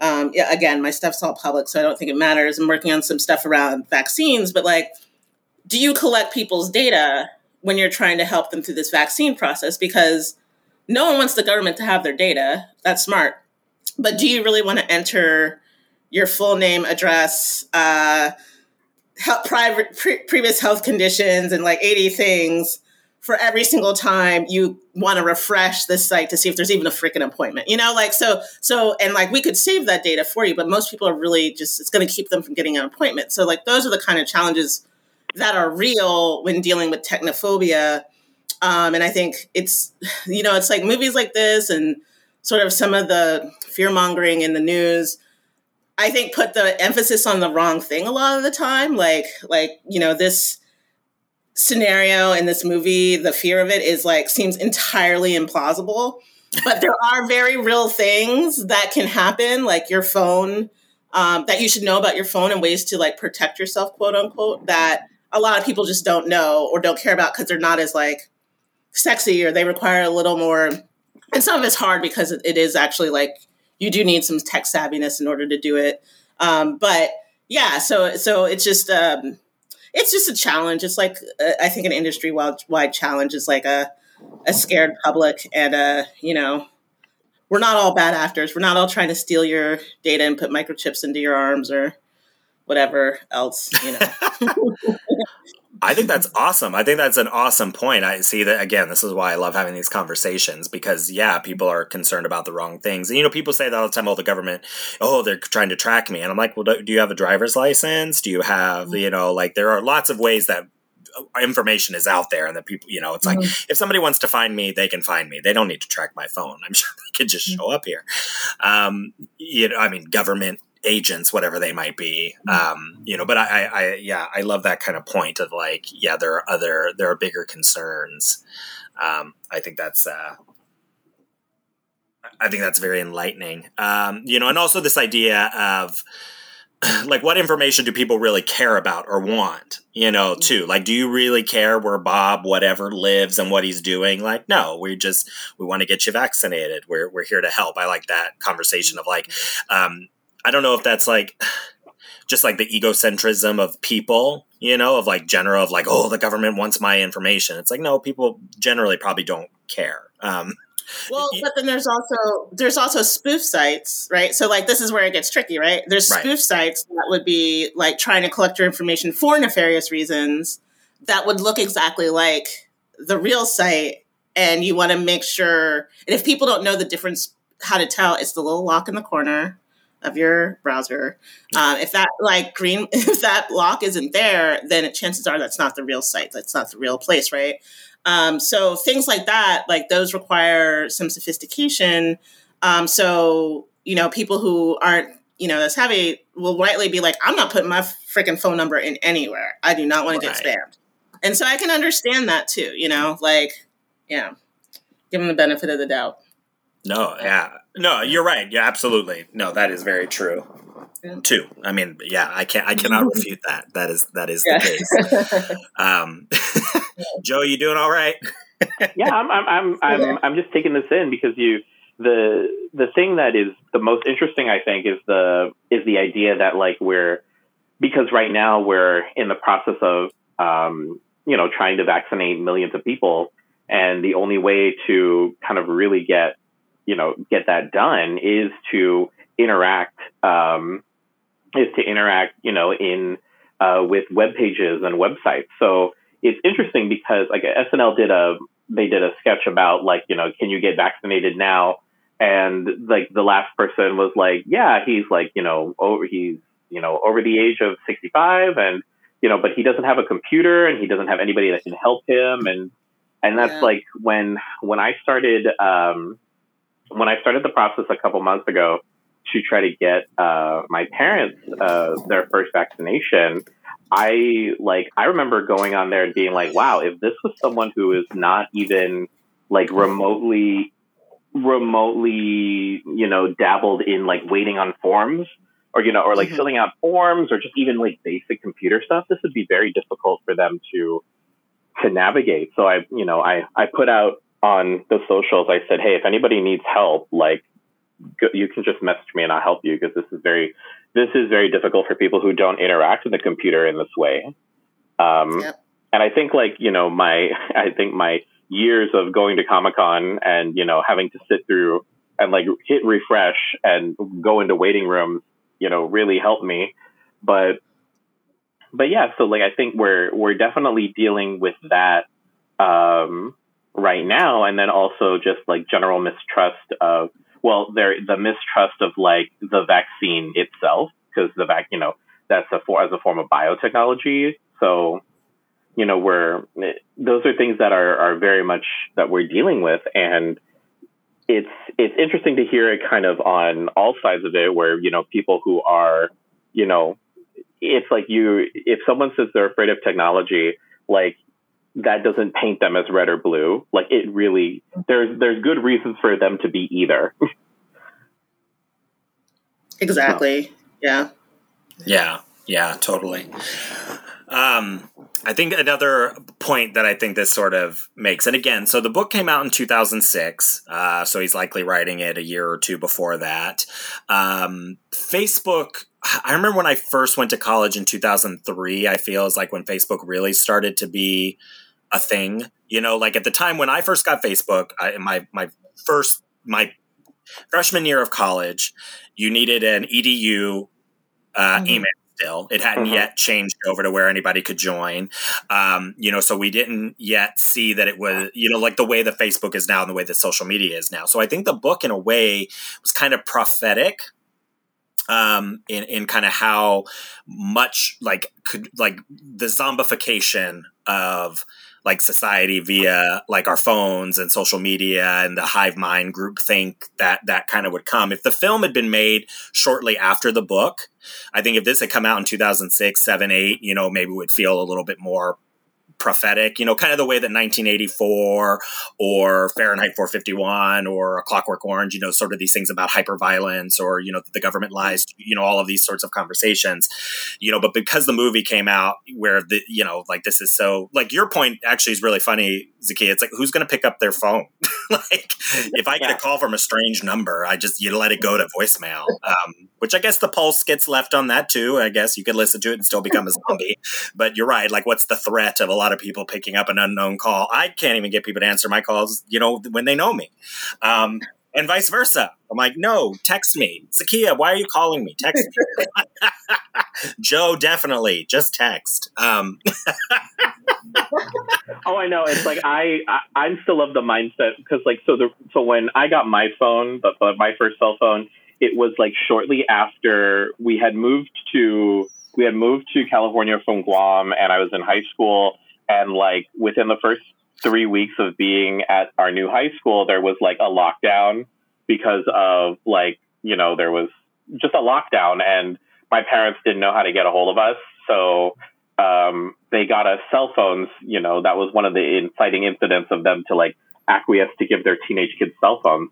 um, yeah, again, my stuff's all public, so I don't think it matters. I'm working on some stuff around vaccines, but like, do you collect people's data when you're trying to help them through this vaccine process? Because no one wants the government to have their data. That's smart but do you really want to enter your full name, address, uh, help, private, pre- previous health conditions, and like 80 things for every single time you want to refresh this site to see if there's even a freaking appointment? You know, like, so, so, and like we could save that data for you, but most people are really just, it's going to keep them from getting an appointment. So, like, those are the kind of challenges that are real when dealing with technophobia. Um, and I think it's, you know, it's like movies like this and, sort of some of the fear mongering in the news i think put the emphasis on the wrong thing a lot of the time. Like like you know this scenario in this movie the fear of it is like seems entirely implausible. But there are very real things that can happen like your phone um, that you should know about your phone and ways to like protect yourself quote unquote that a lot of people just don't know or don't care about because they're not as like sexy or they require a little more and some of it's hard because it is actually like you do need some tech savviness in order to do it. Um, but yeah, so so it's just um, it's just a challenge. It's like uh, I think an industry wide challenge is like a a scared public, and uh, you know, we're not all bad actors. We're not all trying to steal your data and put microchips into your arms or whatever else. You know. I think that's awesome. I think that's an awesome point. I see that again. This is why I love having these conversations because yeah, people are concerned about the wrong things. And you know, people say that all the time. Oh, the government. Oh, they're trying to track me. And I'm like, well, do you have a driver's license? Do you have mm-hmm. you know, like there are lots of ways that uh, information is out there and that people you know it's like mm-hmm. if somebody wants to find me they can find me they don't need to track my phone i'm sure they could just mm-hmm. show up here um you know i mean government agents, whatever they might be. Um, you know, but I, I, I, yeah, I love that kind of point of like, yeah, there are other, there are bigger concerns. Um, I think that's, uh, I think that's very enlightening. Um, you know, and also this idea of like what information do people really care about or want? You know, too. Like, do you really care where Bob whatever lives and what he's doing? Like, no, we just we want to get you vaccinated. We're we're here to help. I like that conversation of like, um, I don't know if that's like just like the egocentrism of people, you know, of like general of like, oh, the government wants my information. It's like, no, people generally probably don't care. Um, well, but then there's also there's also spoof sites, right? So like this is where it gets tricky, right? There's Right. spoof sites that would be like trying to collect your information for nefarious reasons that would look exactly like the real site and you want to make sure and if people don't know the difference how to tell it's the little lock in the corner of your browser um, if that like green if that lock isn't there then chances are that's not the real site that's not the real place right um, so things like that, like those require some sophistication. Um, so you know, people who aren't you know as heavy will rightly be like, I'm not putting my freaking phone number in anywhere. I do not want to get spammed. And so I can understand that too. You know, like yeah, give them the benefit of the doubt. No, yeah. No, you're right. Yeah, absolutely. No, that is very true. Yeah. Too. I mean, yeah, I can't I cannot refute that. That is that is Yeah. the case. Um Joe, you doing all right? yeah, I'm, I'm, I'm, I'm, I'm just taking this in because you, the, the thing that is the most interesting, I think, is the, is the idea that like we're, because right now we're in the process of, um, you know, trying to vaccinate millions of people, and the only way to kind of really get, you know, get that done is to interact, um, is to interact, you know, in, uh, with web pages and websites. So, it's interesting because like SNL did a they did a sketch about like you know can you get vaccinated now and like the last person was like yeah he's like you know over he's you know over the age of 65 and you know but he doesn't have a computer and he doesn't have anybody that can help him and and that's Yeah. like when when I started um when I started the process a couple months ago to try to get uh my parents uh their first vaccination I like I remember going on there and being like, wow, if this was someone who is not even like remotely remotely, you know, dabbled in like waiting on forms or you know, or like Mhm. filling out forms or just even like basic computer stuff, this would be very difficult for them to to navigate. So I, you know, I I put out on the socials, I said, hey, if anybody needs help, like you can just message me and I'll help you because this is very this is very difficult for people who don't interact with the computer in this way. Um, Yep. And I think like you know my I think my years of going to Comic Con and you know having to sit through and like hit refresh and go into waiting rooms, you know, really helped me. But but yeah, so like I think we're we're definitely dealing with that um, right now, and then also just like general mistrust of well, there the mistrust of like the vaccine itself because the vac you know that's a for as a form of biotechnology. So you know we're those are things that are are very much that we're dealing with and it's it's interesting to hear it kind of on all sides of it where you know people who are you know it's like you if someone says they're afraid of technology like that doesn't paint them as red or blue like it really there's there's good reasons for them to be either Exactly. Yeah. Yeah, yeah, totally. Um, I think another point that I think this sort of makes, and again, so the book came out in 2006, uh, so he's likely writing it a year or two before that. Um, Facebook, I remember when I first went to college in 2003, I feel is like when Facebook really started to be a thing. You know, like at the time when I first got Facebook, I, my my first my freshman year of college, you needed an edu uh, Mhm. email still. It hadn't Mhm. yet changed over to where anybody could join. Um, you know, so we didn't yet see that it was, you know, like the way that Facebook is now and the way that social media is now. So I think the book, in a way, was kind of prophetic um, in in kind of how much like could like the zombification of like society via like our phones and social media and the hive mind group think that that kind of would come. If the film had been made shortly after the book i think if this had come out in 2006 7 8 you know maybe would feel a little bit more prophetic, you know, kind of the way that 1984 or Fahrenheit 451 or A Clockwork Orange, you know, sort of these things about hyperviolence or, you know, the government lies, you know, all of these sorts of conversations, you know, but because the movie came out where the, you know, like this is so, like your point actually is really funny, Zakiya. It's like, who's going to pick up their phone? like, if I get a call from a strange number, I just, you let it go to voicemail, um, which I guess the pulse gets left on that too. I guess you could listen to it and still become a zombie. But you're right. Like, what's the threat of a lot of people picking up an unknown call? I can't even get people to answer my calls, you know, when they know me. Um, and vice versa. I'm like, no, text me. Zakiya, why are you calling me? Text me. Joe, definitely. Just text. Um, oh, I know. It's like I, I am still of the mindset because like so the so when I got my phone, but my first cell phone, it was like shortly after we had moved to we had moved to California from Guam, and I was in high school, and like within the first three weeks of being at our new high school, there was like a lockdown because of like you know there was just a lockdown, and my parents didn't know how to get a hold of us, so um, they got us cell phones. You know, that was one of the inciting incidents of them to like acquiesce to give their teenage kids cell phones.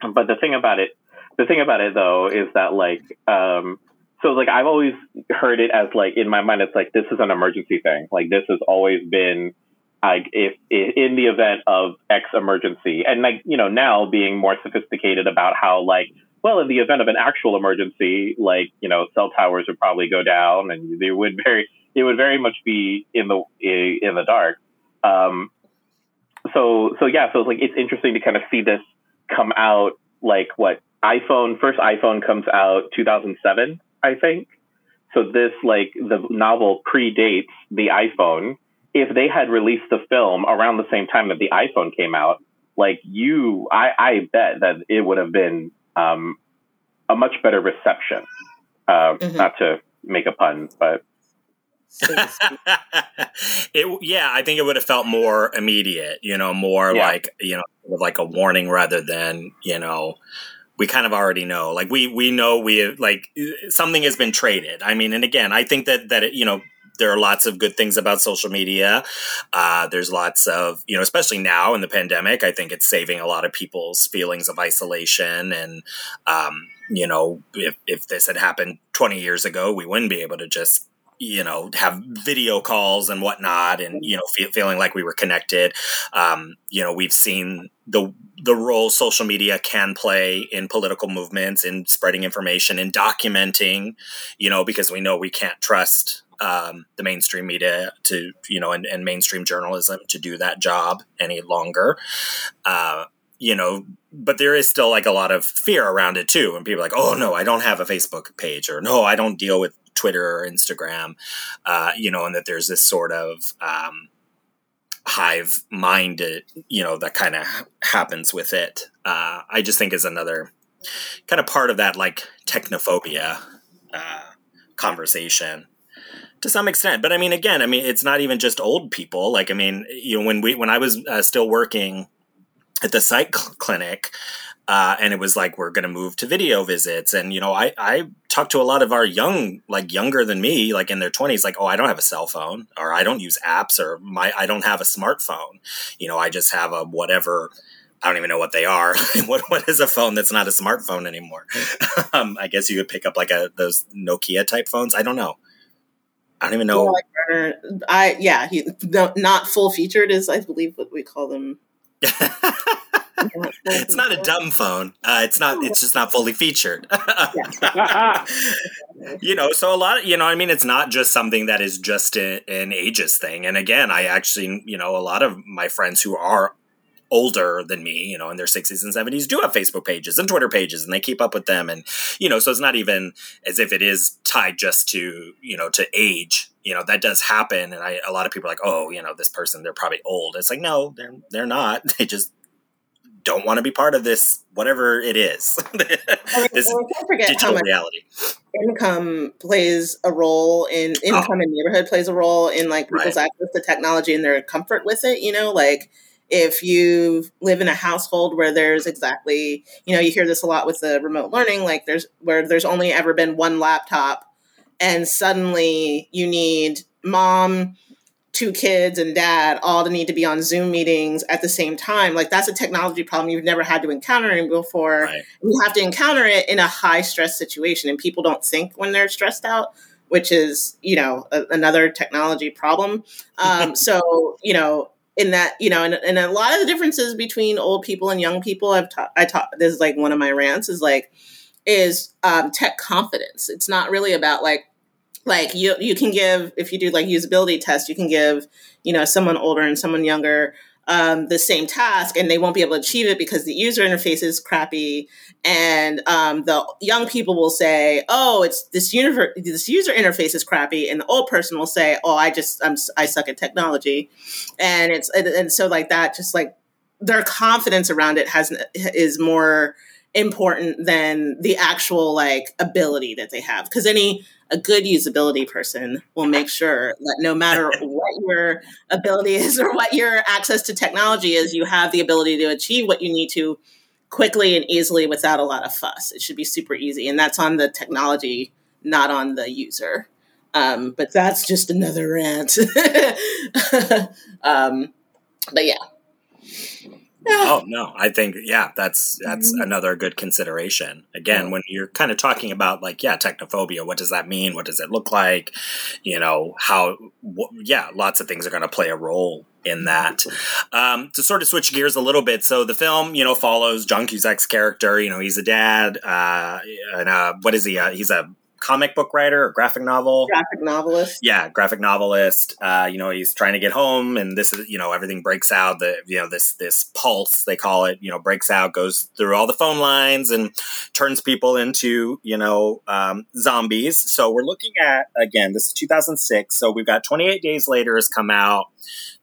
But the thing about it, the thing about it though, is that like, um, so like I've always heard it as like in my mind, it's like this is an emergency thing. Like this has always been like if, if in the event of X emergency, and like you know now being more sophisticated about how like well, in the event of an actual emergency, like you know, cell towers would probably go down, and they would very, it would very much be in the in the dark. Um, so so yeah, so it's like it's interesting to kind of see this come out. Like what iPhone first iPhone comes out 2007, I think. So this like the novel predates the iPhone. If they had released the film around the same time that the iPhone came out, like you, I, I bet that it would have been um, a much better reception. Uh, mm-hmm. Not to make a pun, but it yeah, I think it would have felt more immediate, you know, more yeah. like you know, like a warning rather than you know, we kind of already know. Like we we know we have, like something has been traded. I mean, and again, I think that that it, you know there are lots of good things about social media. Uh, there's lots of, you know, especially now in the pandemic, I think it's saving a lot of people's feelings of isolation. And, um, you know, if, if this had happened 20 years ago, we wouldn't be able to just you know have video calls and whatnot and you know feel, feeling like we were connected. Um, you know we've seen the the role social media can play in political movements in spreading information in documenting you know because we know we can't trust um, the mainstream media to you know and, and, mainstream journalism to do that job any longer. Uh, you know but there is still like a lot of fear around it too and people like oh no i don't have a facebook page or no i don't deal with twitter or instagram uh, you know and that there's this sort of um, hive minded you know that kind of happens with it. Uh, i just think is another kind of part of that like technophobia uh, conversation to some extent. But i mean again i mean it's not even just old people. Like i mean you know when we when i was uh, still working at the psych clinic uh, and it was like we're going to move to video visits and you know i i talked to a lot of our young like younger than me like in their 20s like oh i don't have a cell phone or i don't use apps or my i don't have a smartphone you know i just have a whatever I don't even know what they are. what what is a phone that's not a smartphone anymore? um, I guess you could pick up like a those Nokia type phones. I don't know. I don't even know. Yeah, I yeah, he, no, not full featured is I believe what we call them. it's not a dumb phone. Uh, it's not. It's just not fully featured. you know, so a lot of you know, I mean, it's not just something that is just a, an ages thing. And again, I actually, you know, a lot of my friends who are older than me, you know, in their 60s and 70s, do have Facebook pages and Twitter pages and they keep up with them. And, you know, so it's not even as if it is tied just to, you know, to age. You know, that does happen. And I, a lot of people are like, oh, you know, this person, they're probably old. It's like, no, they're, they're not. They just don't want to be part of this, whatever it is. this digital reality. Income plays a role in oh. income oh. and neighborhood plays a role in like people's right. access to technology and their comfort with it. You know, like if you live in a household where there's exactly, you know, you hear this a lot with the remote learning, like there's where there's only ever been one laptop and suddenly you need mom, two kids, and dad all to need to be on Zoom meetings at the same time. Like that's a technology problem you've never had to encounter before. Right. You have to encounter it in a high stress situation, and people don't think when they're stressed out. Which is, you know, a, another technology problem. Um, so, you know, in that you know and, and a lot of the differences between old people and young people i've taught i taught this is like one of my rants is like is um, tech confidence it's not really about like like you you can give if you do like usability tests, you can give you know someone older and someone younger um, the same task and they won't be able to achieve it because the user interface is crappy. And um, the young people will say oh it's this univer- this user interface is crappy. And the old person will say oh i just i'm i suck at technology. And it's and, and so like that just like their confidence around it has is more important than the actual like ability that they have. Because any a good usability person will make sure that no matter what your ability is or what your access to technology is, you have the ability to achieve what you need to quickly and easily without a lot of fuss. It should be super easy. And that's on the technology, not on the user. Um, but that's just another rant. um, but yeah, Oh no, I think yeah, that's that's mm-hmm. another good consideration. Again, when you're kind of talking about like yeah, technophobia, what does that mean? What does it look like? You know, how wh- yeah, lots of things are going to play a role in that. Um, to sort of switch gears a little bit, so the film, you know, follows John Cusack's character. You know, he's a dad, uh, and uh, what is he? Uh, he's a comic book writer or graphic novel. Graphic novelist. Yeah graphic novelist. Uh, you know he's trying to get home and this is you know everything breaks out. The you know this this pulse they call it you know breaks out goes through all the phone lines and turns people into you know um, zombies. So we're looking at again this is 2006 so we've got 28 days later has come out.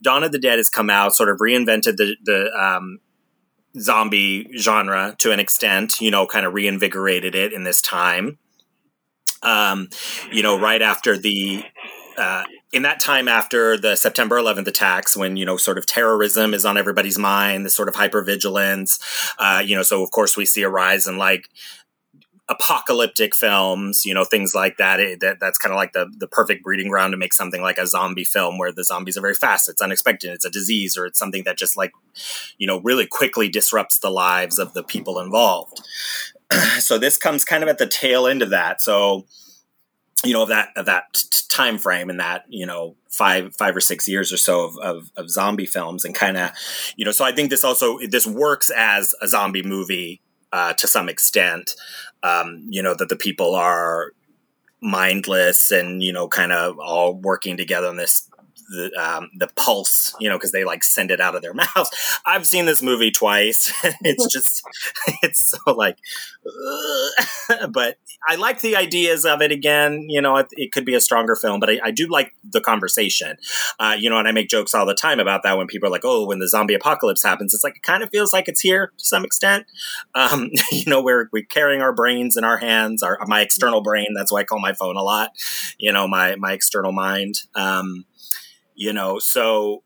Dawn of the dead has come out sort of reinvented the the um, zombie genre to an extent you know kind of reinvigorated it in this time um, you know, right after the uh, in that time after the September 11th attacks, when you know, sort of terrorism is on everybody's mind, this sort of hypervigilance, uh, you know, so of course we see a rise in like apocalyptic films, you know, things like that. It, that that's kind of like the the perfect breeding ground to make something like a zombie film where the zombies are very fast, it's unexpected, it's a disease, or it's something that just like, you know, really quickly disrupts the lives of the people involved. so this comes kind of at the tail end of that. So you know of that of that time frame and that you know five five or six years or so of, of, of zombie films and kind of you know so i think this also this works as a zombie movie uh, to some extent um, you know that the people are mindless and you know kind of all working together on this the um, the pulse, you know, because they like send it out of their mouths. I've seen this movie twice. it's just it's so like, but I like the ideas of it. Again, you know, it, it could be a stronger film, but I, I do like the conversation. Uh, you know, and I make jokes all the time about that when people are like, "Oh, when the zombie apocalypse happens," it's like it kind of feels like it's here to some extent. Um, you know, we're we're carrying our brains in our hands, our my external brain. That's why I call my phone a lot. You know, my my external mind. Um, you know so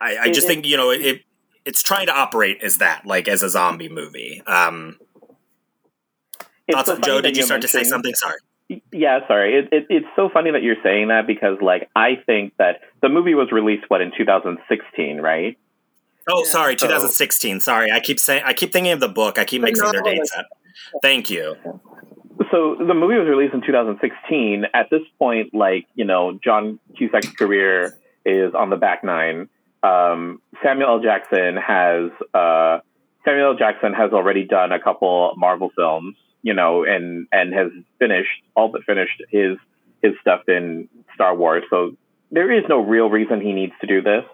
i, I just think you know it it's trying to operate as that like as a zombie movie. Um thoughts so joe? did you start to say something? Sorry. Yeah sorry. It, it, it's so funny that you're saying that because like i think that the movie was released what in 2016 right? Oh yeah. sorry 2016 so, sorry i keep saying i keep thinking of the book. I keep mixing their dates up. Thank you so the movie was released in 2016. At this point, like you know, John Cusack's career is on the back nine. Um, Samuel L. Jackson has uh, Samuel L. Jackson has already done a couple Marvel films, you know, and and has finished all but finished his his stuff in Star Wars. So there is no real reason he needs to do this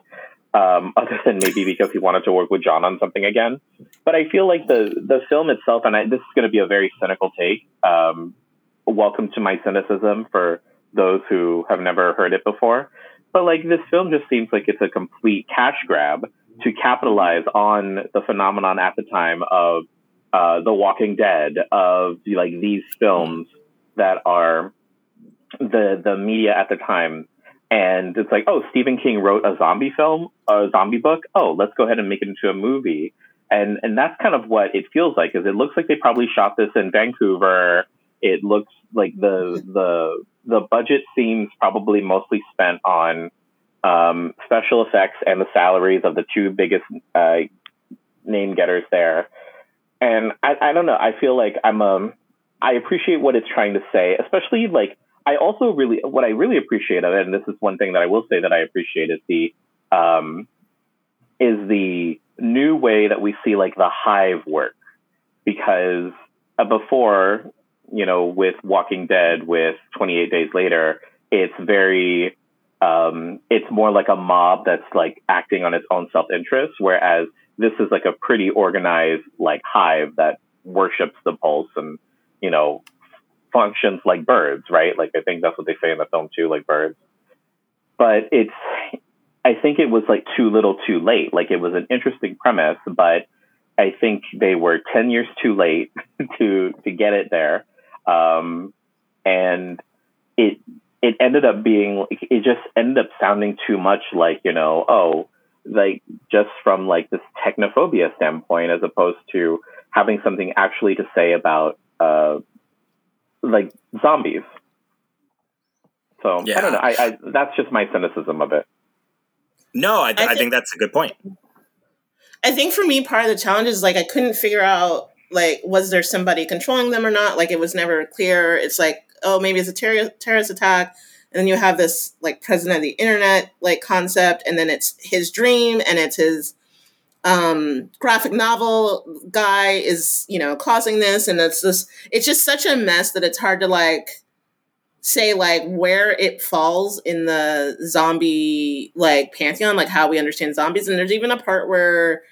um, other than maybe because he wanted to work with John on something again. But I feel like the the film itself, and I, this is going to be a very cynical take. Um, welcome to my cynicism for those who have never heard it before. But like this film just seems like it's a complete cash grab to capitalize on the phenomenon at the time of uh, The Walking Dead, of like these films that are the the media at the time. And it's like, oh, Stephen King wrote a zombie film, a zombie book. Oh, let's go ahead and make it into a movie. And and that's kind of what it feels like. Is it looks like they probably shot this in Vancouver. It looks like the the the budget seems probably mostly spent on um, special effects and the salaries of the two biggest uh, name getters there. And I, I don't know. I feel like I'm um I appreciate what it's trying to say, especially like I also really what I really appreciate of it, and this is one thing that I will say that I appreciate is the um is the new way that we see like the hive work. Because uh, before you know with Walking Dead with 28 Days Later, it's very um, it's more like a mob that's like acting on its own self interest, whereas this is like a pretty organized like hive that worships the pulse and you know functions like birds, right? Like I think that's what they say in the film too, like birds. But it's I think it was like too little, too late. Like it was an interesting premise, but I think they were ten years too late to to get it there, um, and it it ended up being it just ended up sounding too much like you know oh like just from like this technophobia standpoint as opposed to having something actually to say about uh like zombies so Yeah. i don't know I, I that's just my cynicism of it No, I, I, think- think, that's a good point. I think for me, part of the challenge is like I couldn't figure out like was there somebody controlling them or not. Like it was never clear. It's like oh maybe it's a terror- terrorist attack, and then you have this like president of the internet like concept, and then it's his dream and it's his um graphic novel guy is you know causing this and it's this it's just such a mess that it's hard to like say like where it falls in the zombie like pantheon like how we understand zombies. And there's even a part where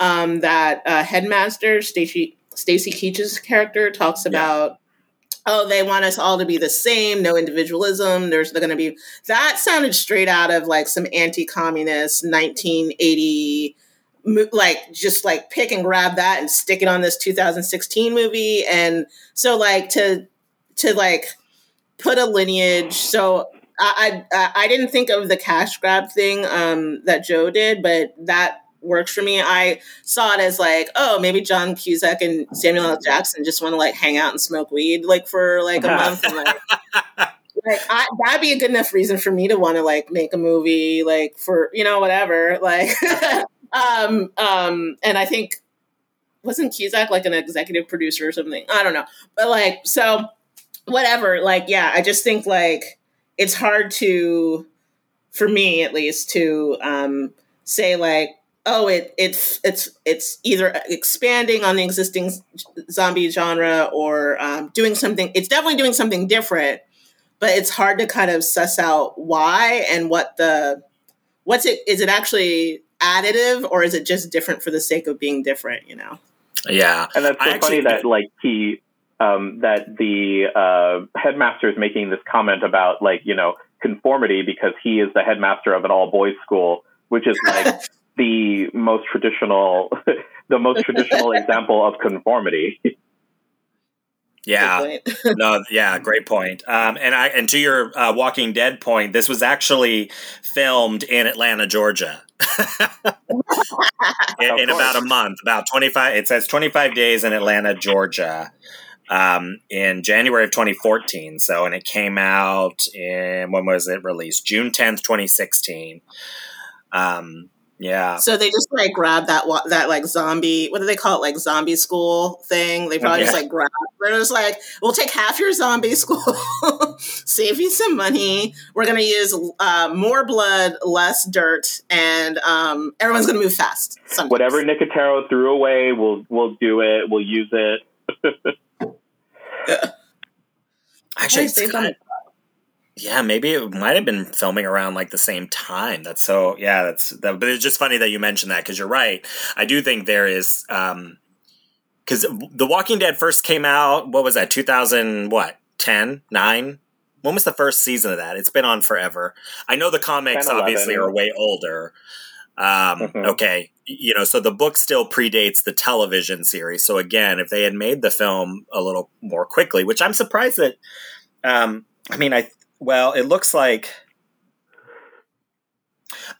um that uh, headmaster stacy stacy keach's character talks about oh they want us all to be the same no individualism. There's going to be that sounded straight out of like some anti-communist 1980 mo- like just like pick and grab that and stick it on this 2016 movie and so like to to like put a lineage so I, I I didn't think of the cash grab thing um, that Joe did, but that works for me. I saw it as like, oh, maybe John Cusack and Samuel L. Jackson just want to like hang out and smoke weed like for like a month. And, like, like I, that'd be a good enough reason for me to want to like make a movie, like for you know whatever. Like, um, um, and I think wasn't Cusack like an executive producer or something? I don't know, but like so whatever. Like, yeah, I just think like it's hard to, for me at least, to um, say like, oh, it it's it's it's either expanding on the existing zombie genre or um, doing something. It's definitely doing something different, but it's hard to kind of suss out why and what the what's it is it actually additive or is it just different for the sake of being different? You know. Yeah. and that's so I actually- funny that like he um, that the uh, headmaster is making this comment about like you know conformity because he is the headmaster of an all boys school, which is like the most traditional the most traditional example of conformity. Yeah. No, yeah, great point. Um, and I and to your uh, Walking Dead point, this was actually filmed in Atlanta, Georgia, in, in about a month. About twenty five. It says twenty five days in Atlanta, Georgia, um, in January of twenty fourteen. So, and it came out in when was it released? June tenth, twenty sixteen. Um, yeah. So they just like grab that that like zombie. What do they call it? Like zombie school thing. They probably just like grab. They're just like, we'll take half your zombie school, save you some money. We're gonna use uh, more blood, less dirt, and um, everyone's gonna move fast. Sometimes. Whatever Nicotero threw away, we'll we'll do it. We'll use it. Actually, Hey, it's save kind them. of- yeah, maybe it might have been filming around like the same time. That's so yeah. That's that, but it's just funny that you mentioned that because you're right. I do think there is um because The Walking Dead first came out. What was that? 2000 what 10 9 When was the first season of that? It's been on forever. I know the comics 10, obviously are way older. Um, Mhm. Okay, you know, so the book still predates the television series. So again, if they had made the film a little more quickly, which I'm surprised that, um, I mean, I well, it looks like.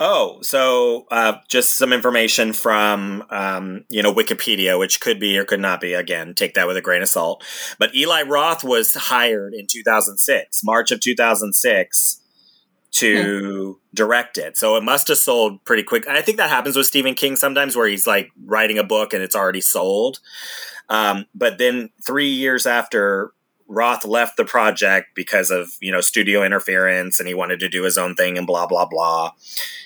Oh, so uh, just some information from um, you know Wikipedia, which could be or could not be. Again, take that with a grain of salt. But Eli Roth was hired in 2006, March of 2006, to direct it. So it must have sold pretty quick. I think that happens with Stephen King sometimes, where he's like writing a book and it's already sold. Um, but then three years after Roth left the project because of you know studio interference and he wanted to do his own thing and blah blah blah.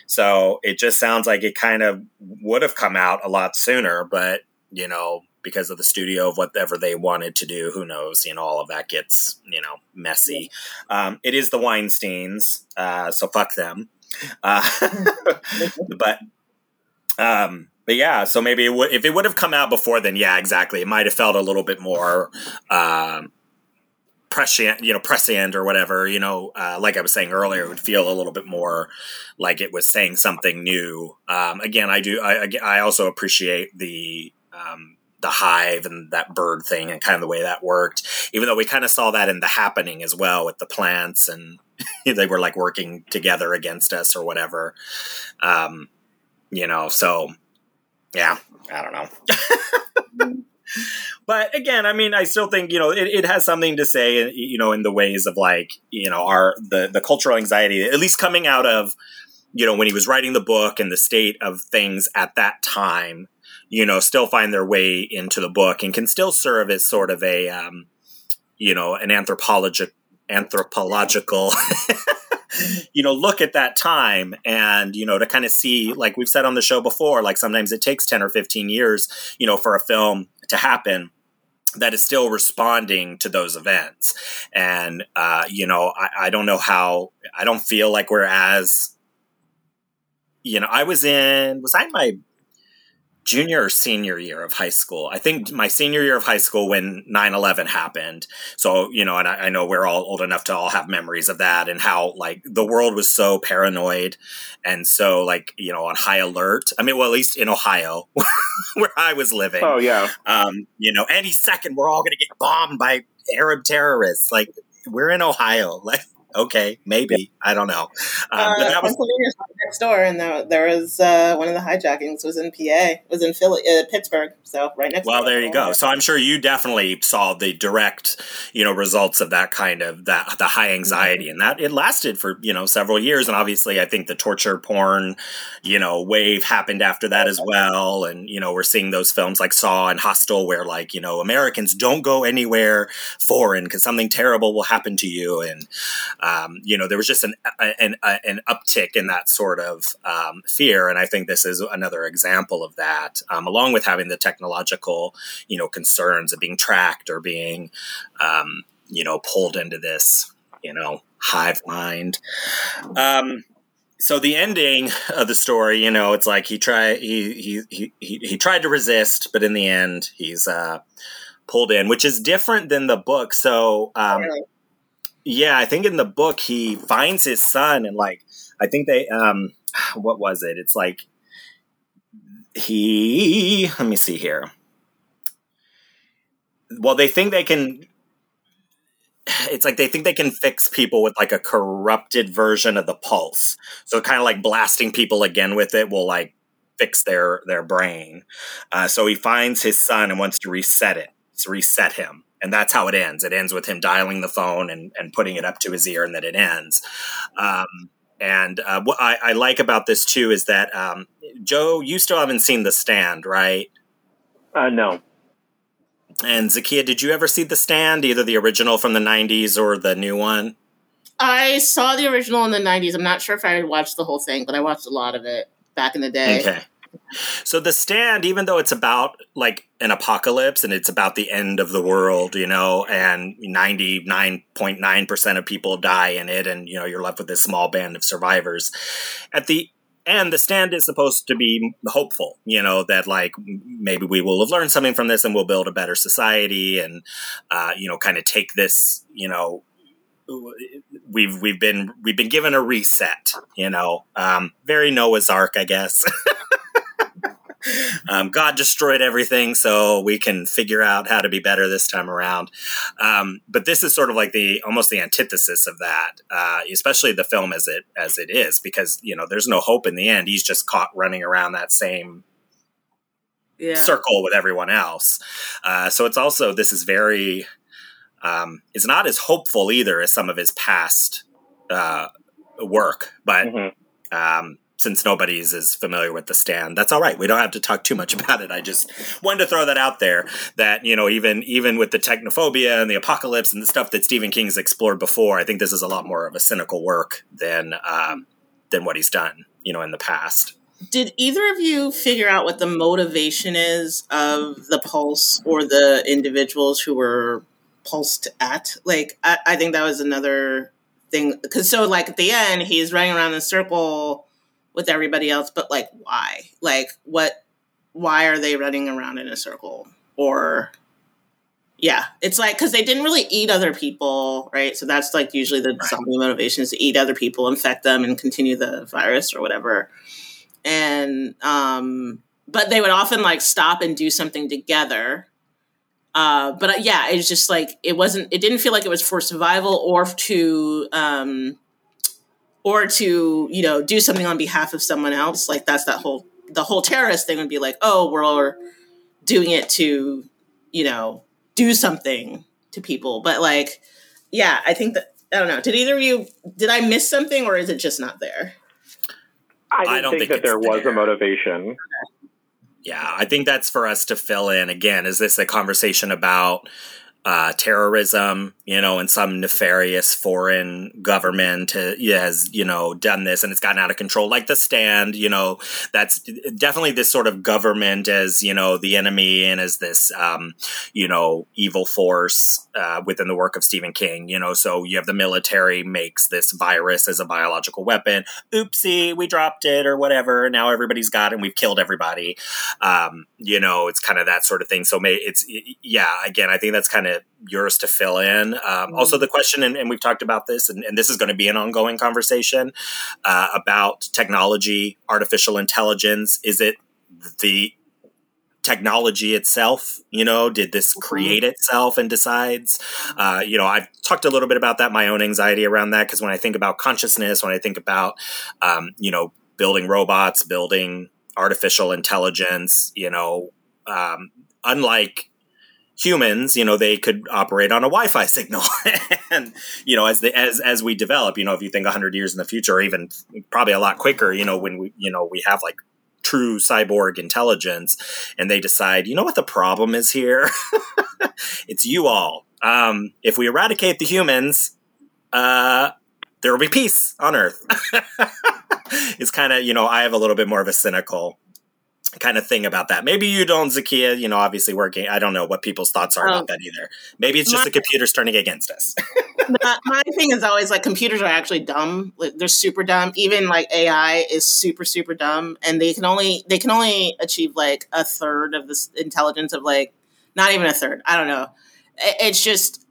So it just sounds like it kind of would have come out a lot sooner, but you know because of the studio of whatever they wanted to do, who knows? You know all of that gets you know messy. Um, it is the Weinstein's, uh, so fuck them. Uh, but um, but yeah, so maybe it would, if it would have come out before then, yeah, exactly. It might have felt a little bit more um, prescient, you know, prescient or whatever. You know, uh, like I was saying earlier, it would feel a little bit more like it was saying something new. Um, again, I do. I, I also appreciate the. Um, the hive and that bird thing and kind of the way that worked even though we kind of saw that in the happening as well with the plants and they were like working together against us or whatever um you know so yeah i don't know but again i mean i still think you know it, it has something to say you know in the ways of like you know our the the cultural anxiety at least coming out of you know when he was writing the book and the state of things at that time you know still find their way into the book and can still serve as sort of a um you know an anthropologic anthropological you know look at that time and you know to kind of see like we've said on the show before like sometimes it takes 10 or 15 years you know for a film to happen that is still responding to those events. And uh, you know I, I don't know how i don't feel like we're as you know i was in was i in my junior or senior year of high school. I think my senior year of high school when 9-11 happened. So, you know, and I, I, know we're all old enough to all have memories of that and how like the world was so paranoid and so like, you know, on high alert. I mean, well, at least in Ohio where I was living. Oh yeah. Um, you know, any second we're all going to get bombed by Arab terrorists. Like we're in Ohio. Like okay, maybe I don't know. Um, uh, but that was Pennsylvania's next door, and there, there was uh, one of the hijackings was in PA, was in Philly, uh, Pittsburgh, so right next. well, there you go. So I'm sure you definitely saw the direct, you know, results of that kind of that the high anxiety, and that it lasted for you know several years. And obviously, I think the torture porn, you know, wave happened after that as well. And you know, we're seeing those films like Saw and Hostel, where like you know Americans don't go anywhere foreign because something terrible will happen to you, and um, you know, there was just an an, an uptick in that sort of um, fear, and I think this is another example of that. Um, along with having the technological, you know, concerns of being tracked or being, um, you know, pulled into this, you know, hive mind. Um, so the ending of the story, you know, it's like he tried he he he he, tried to resist, but in the end, he's uh, pulled in, which is different than the book. So. Um? Yeah, I think in the book he finds his son and like I think they um what was it? It's like he let me see here. Well, they think they can it's like they think they can fix people with like a corrupted version of the pulse. So kind of like blasting people again with it will like fix their their brain. Uh, so he finds his son and wants to reset it. To reset him and that's how it ends. It ends with him dialing the phone and, and putting it up to his ear, and then it ends. Um, and uh, what I, I, like about this too is that um, Joe, you still haven't seen The Stand, right? Uh, no. And Zakia, did you ever see The Stand, either the original from the '90s or the new one? I saw the original in the '90s. I'm not sure if I watched the whole thing, but I watched a lot of it back in the day. Okay. So the stand, even though it's about like an apocalypse and it's about the end of the world, you know, and ninety nine point nine percent of people die in it, and you know you're left with this small band of survivors. At the end, the stand is supposed to be hopeful, you know, that like maybe we will have learned something from this and we'll build a better society, and uh, you know, kind of take this, you know, we've we've been we've been given a reset. You know, um, very Noah's Ark, I guess. um, God destroyed everything, so we can figure out how to be better this time around. Um, but this is sort of like the almost the antithesis of that, uh, especially the film as it as it is, because you know there's no hope in the end. He's just caught running around that same Yeah. circle with everyone else. Uh, so it's also this is very um, it's not as hopeful either as some of his past uh, work, but Mhm. um, since nobody's as familiar with the stand, that's all right. We don't have to talk too much about it. I just wanted to throw that out there. That you know, even even with the technophobia and the apocalypse and the stuff that Stephen King's explored before, I think this is a lot more of a cynical work than um, than what he's done. You know, in the past. Did either of you figure out what the motivation is of the pulse or the individuals who were pulsed at? Like, I, I think that was another thing. Because so, like at the end, he's running around in a circle with everybody else, but like, why? Like, what? Why are they running around in a circle? Or yeah, it's like because they didn't really eat other people, right? So that's like usually the zombie motivation is to eat other people, infect them, and continue the virus or whatever and um but they would often like stop and do something together uh but uh, yeah it's just like it wasn't it didn't feel like it was for survival or to um or to you know do something on behalf of someone else like that's that whole the whole terrorist thing would be like oh we're doing it to you know do something to people but like yeah i think that i don't know did either of you did i miss something or is it just not there I I didn't don't think, think that it's there was there. a motivation. Yeah, I think that's for us to fill in. Again, is this a conversation about uh, terrorism, you know, and some nefarious foreign government has, you know, done this and it's gotten out of control, like the stand, you know, that's definitely this sort of government as, you know, the enemy and as this, um, you know, evil force uh, within the work of Stephen King, you know, so you have the military makes this virus as a biological weapon. Oopsie, we dropped it or whatever. Now everybody's got it and we've killed everybody. Um, you know, it's kind of that sort of thing. So may it's, yeah, again, I think that's kind of yours to fill in. Um, Also, the question, and, and we've talked about this, and, and this is going to be an ongoing conversation uh, about technology, artificial intelligence. Is it the technology itself? You know, did this create itself and decides? Uh, you know, I've talked a little bit about that, my own anxiety around that, because when I think about consciousness, when I think about, um, you know, building robots, building artificial intelligence, you know, um, unlike humans, you know, they could operate on a Wi-Fi signal, and you know, as the as as we develop, you know, if you think hundred years in the future, or even probably a lot quicker, you know, when we you know we have like true cyborg intelligence, and they decide, you know, what the problem is here, it's you all. Um, if we eradicate the humans, uh, there will be peace on Earth. it's kind of you know, I have a little bit more of a cynical kind of thing about that. Maybe you don't, Zakia, you know, obviously working. I don't know what people's thoughts are Oh. about that either. Maybe it's just My- the computers turning against us. my, my thing is always like computers are actually dumb. Like, they're super dumb. Even like AI is super super dumb, and they can only they can only achieve like a third of this intelligence of like not even a third. I don't know. It- It's just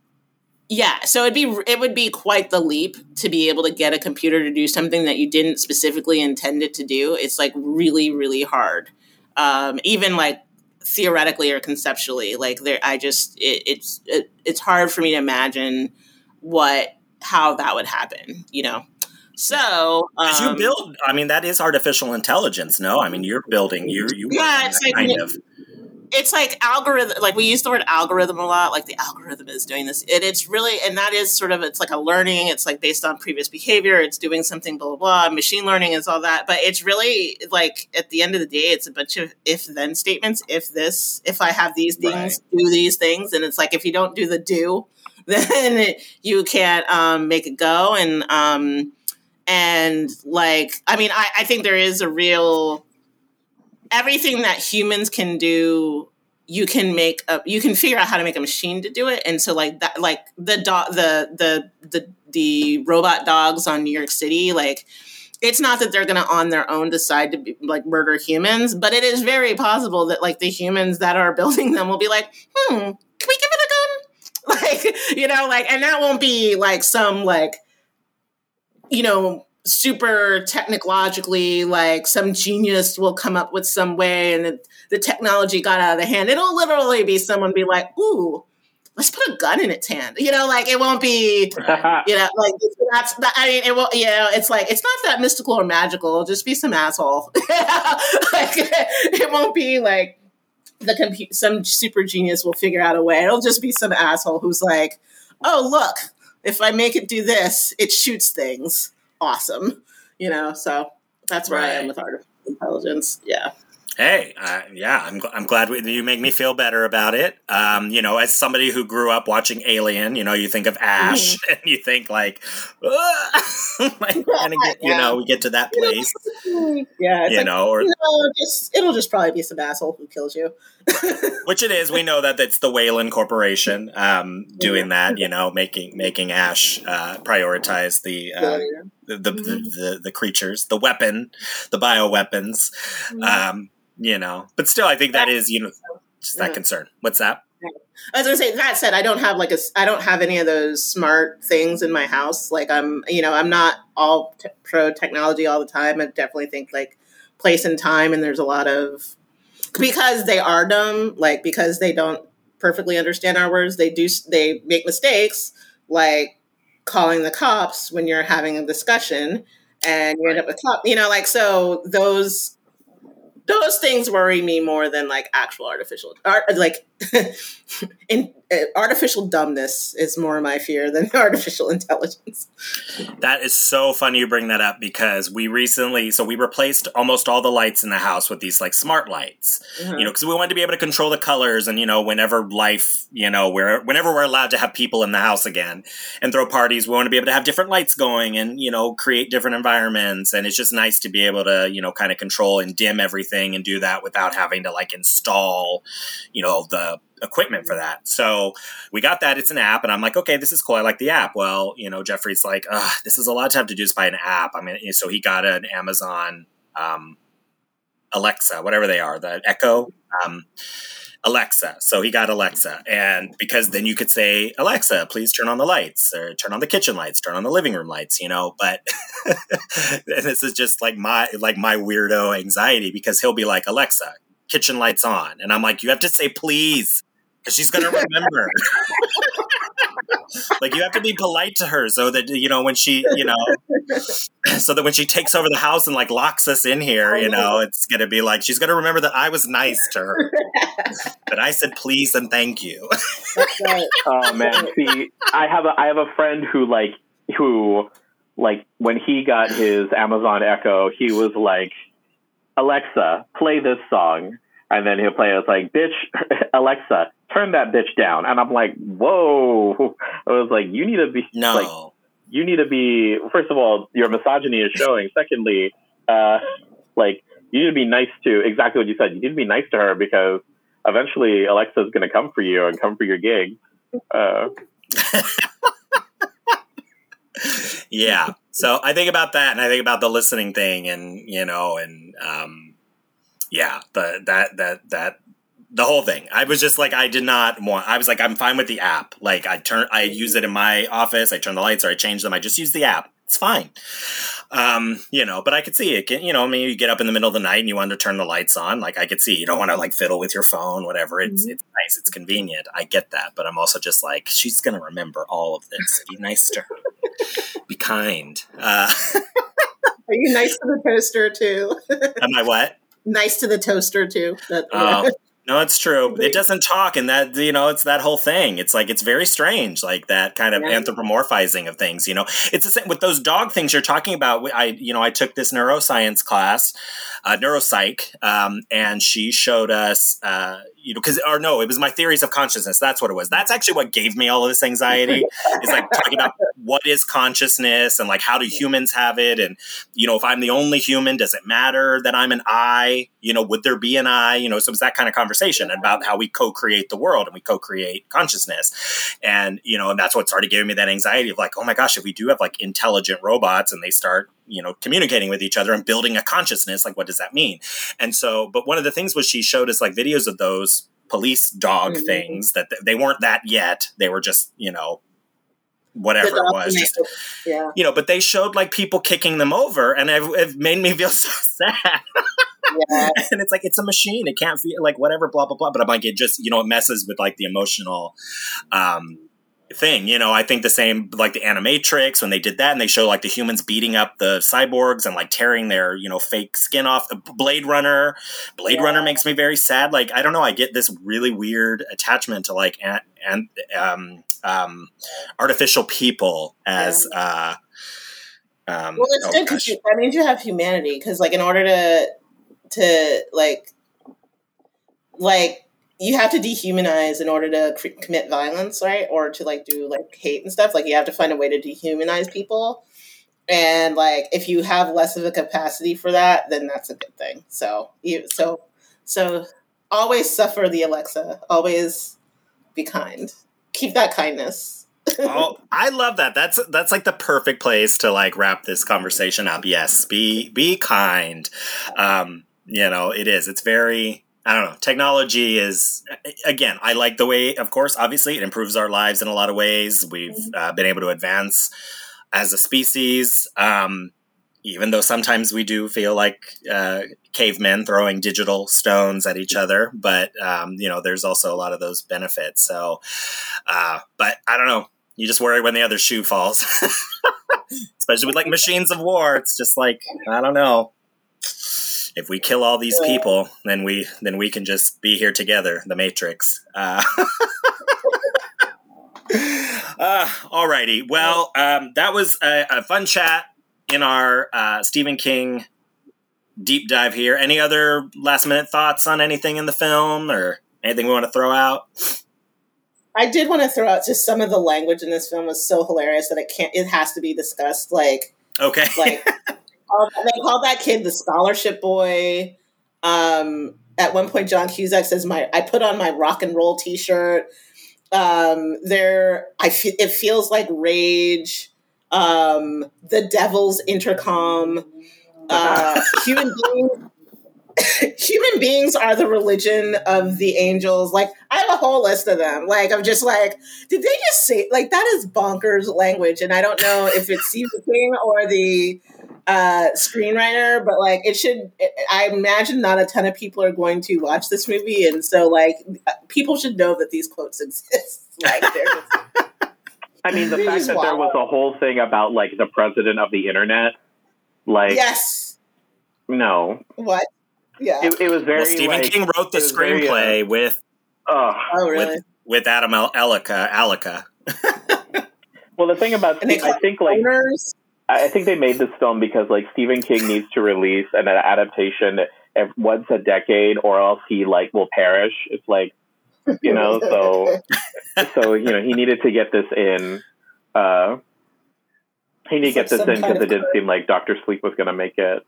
yeah. So it'd be it would be quite the leap to be able to get a computer to do something that you didn't specifically intend it to do. It's like really really hard. Um, even like theoretically or conceptually like there i just it, it's it, it's hard for me to imagine what how that would happen you know so Because you um, build, I mean, that is artificial intelligence. No, I mean, you're building. You you Yeah, it's like- kind of. It's like algorithm like we use the word algorithm a lot like the algorithm is doing this it, it's really and that is sort of it's like a learning it's like based on previous behavior it's doing something blah blah blah machine learning is all that but it's really like at the end of the day it's a bunch of if then statements if this if i have these things do these things and it's like if you don't do the do then it, you can't um, make it go and um, and like i mean I, I think there is a real everything that humans can do you can make a you can figure out how to make a machine to do it. And so like that like the dog the the the the robot dogs on new york city like it's not that they're going to on their own decide to be, like murder humans but it is very possible that like the humans that are building them will be like hmm can we give it a gun? Like you know like and that won't be like some like you know super technologically like some genius will come up with some way and the, the technology got out of the hand. It'll literally be someone be like ooh let's put a gun in its hand. You know like it won't be you know like that's that, i mean it will you know it's like it's not that mystical or magical. It'll just be some asshole. Like it won't be like the computer some super genius will figure out a way. It'll just be some asshole who's like oh look if i make it do this it shoots things awesome you know so that's where i am with artificial intelligence. Yeah. Hey, uh, yeah, I'm, gl- I'm glad we, you make me feel better about it. Um, you know, as somebody who grew up watching Alien, you know, you think of Ash and you think like, like gonna get, you know, we get to that place, yeah it's you like know, or no, just it'll just probably be some asshole who kills you which it is. We know that it's the Weyland Corporation um, doing that, you know, making making Ash uh, prioritize the, uh, the, the, the the the creatures, the weapon, the bioweapons. Um, you know, but still, I think that is you know just that Yeah. concern. What's that? I was gonna say that said, I don't have like a, I don't have any of those smart things in my house. Like I'm, you know, I'm not all t- pro technology all the time. I definitely think like place and time, and there's a lot of because they are dumb, like because they don't perfectly understand our words. They do, they make mistakes, like calling the cops when you're having a discussion, and you end up with cop, you know, like so those. Those things worry me more than like actual artificial, art, like in, uh, artificial dumbness is more my fear than artificial intelligence. That is so funny you bring that up because we recently, so we replaced almost all the lights in the house with these like smart lights, you know, because we wanted to be able to control the colors and, you know, whenever life, you know, where, whenever we're allowed to have people in the house again and throw parties, we want to be able to have different lights going and, you know, create different environments. And it's just nice to be able to, you know, kind of control and dim everything and do that without having to like install, you know, the, equipment for that. So we got that. It's an app, and I'm like, okay, this is cool. I like the app. Well, you know, Jeffrey's like, this is a lot to have to do this by an app. I mean, so he got an Amazon um, Alexa, whatever they are, the Echo. Um, Alexa. So he got Alexa. And because then you could say, Alexa, please turn on the lights or turn on the kitchen lights, turn on the living room lights, you know, but this is just like my, like my weirdo anxiety because he'll be like, Alexa, kitchen lights on. And I'm like, you have to say please because she's going to remember. like you have to be polite to her so that, you know, when she, you know, so that when she takes over the house and like locks us in here, you know, it's going to be like, she's going to remember that I was nice to her. that I said please and thank you. oh man, see, I have a I have a friend who like who like when he got his Amazon Echo, he was like, Alexa, play this song, and then he'll play it. It's like, bitch, Alexa, turn that bitch down, and I'm like, whoa. I was like, you need to be no. like, you need to be. First of all, your misogyny is showing. Secondly, uh, like you need to be nice to exactly what you said. You need to be nice to her because eventually Alexa's going to come for you and come for your gig. Uh, yeah. So I think about that and I think about the listening thing and, you know, and, um, yeah, the, that, that, that, the whole thing. I was just like, I did not want, I was like, I'm fine with the app. Like I turn, I use it in my office. I turn the lights or I change them. I just use the app. It's fine. Um, you know, but I could see it. You know, I mean, you get up in the middle of the night and you want to turn the lights on. Like I could see you don't want to like fiddle with your phone, whatever. It's Mm-hmm. it's nice, it's convenient. I get that, but I'm also just like she's gonna remember all of this. Be nice to her. Be kind. Uh, Are you nice to the toaster too? am I what? nice to the toaster too. That, Oh, no, it's true. It doesn't talk, and that you know, it's that whole thing. It's like it's very strange, like that kind of anthropomorphizing of things. You know, it's the same with those dog things you're talking about. I, you know, I took this neuroscience class, uh, neuropsych, um, and she showed us, uh, you know, because or no, it was my theories of consciousness. That's what it was. That's actually what gave me all of this anxiety. is like talking about what is consciousness and like how do humans have it, and you know, if I'm the only human, does it matter that I'm an I? You know, would there be an I? You know, so it was that kind of conversation about how we co-create the world and we co-create consciousness. And, you know, and that's what started giving me that anxiety of like, oh my gosh, if we do have like intelligent robots and they start, you know, communicating with each other and building a consciousness, like what does that mean? And so, but one of the things was she showed us like videos of those police dog Mhm. things that th- they weren't that yet. They were just you know whatever it was. Just yeah. you know, but they showed like people kicking them over, and it, it made me feel so sad. Yeah. and it's like it's a machine; it can't feel like whatever, blah blah blah. But I'm like, it just you know, it messes with like the emotional um, thing. You know, I think the same like the Animatrix when they did that, and they show like the humans beating up the cyborgs and like tearing their you know fake skin off. Blade Runner, Blade Yeah. Runner makes me very sad. Like I don't know, I get this really weird attachment to like and and um, um, artificial people as. uh um, Well, it's oh, good because that means you have humanity. Because like in order to to like like you have to dehumanize in order to cr- commit violence, right? Or to like do like hate and stuff. Like you have to find a way to dehumanize people. And like if you have less of a capacity for that, then that's a good thing. So you so so always suffer the Alexa. Always be kind. Keep that kindness. oh, I love that. That's that's like the perfect place to like wrap this conversation up. Yes, be be kind. Um, you know, it is. It's very I don't know. Technology is again. I like the way. Of course, obviously, it improves our lives in a lot of ways. We've uh, been able to advance as a species. Um, even though sometimes we do feel like uh, cavemen throwing digital stones at each other, but um, you know, there's also a lot of those benefits. So, uh, but I don't know. You just worry when the other shoe falls, especially with like machines of war. It's just like I don't know. If we kill all these Yeah. people, then we then we can just be here together. The Matrix. Uh, uh, alrighty. Well, um, that was a, a fun chat in our uh, Stephen King deep dive here. Any other last minute thoughts on anything in the film or anything we want to throw out? I did want to throw out just some of the language in this film was so hilarious that it can't. It has to be discussed. Like, Okay. like um, they call that kid the scholarship boy. Um, at one point, John Cusack says, "My I put on my rock and roll T-shirt." Um, there, I feel it feels like rage. Um, the devil's intercom. Uh, human beings. human beings are the religion of the angels. Like I have a whole list of them. Like I'm just like, did they just say like that is bonkers language? And I don't know if it's Stephen King or the uh, screenwriter, but like it should. I imagine not a ton of people are going to watch this movie, and so like people should know that these quotes exist. Like they're just, I mean, the fact that there was a whole thing about like the president of the internet, like yes. no, What? Yeah. it, it was very. well, Stephen like, King wrote the it was very, screenplay with ugh. oh really? with with Adam El- Alleca. Well, the thing about I think like Owners. I think they made this film because like Stephen King needs to release an adaptation once a decade, or else he like will perish. It's like you know, so so you know he needed to get this in. Uh, he needed to get like this in because it didn't seem like Doctor Sleep was going to make it.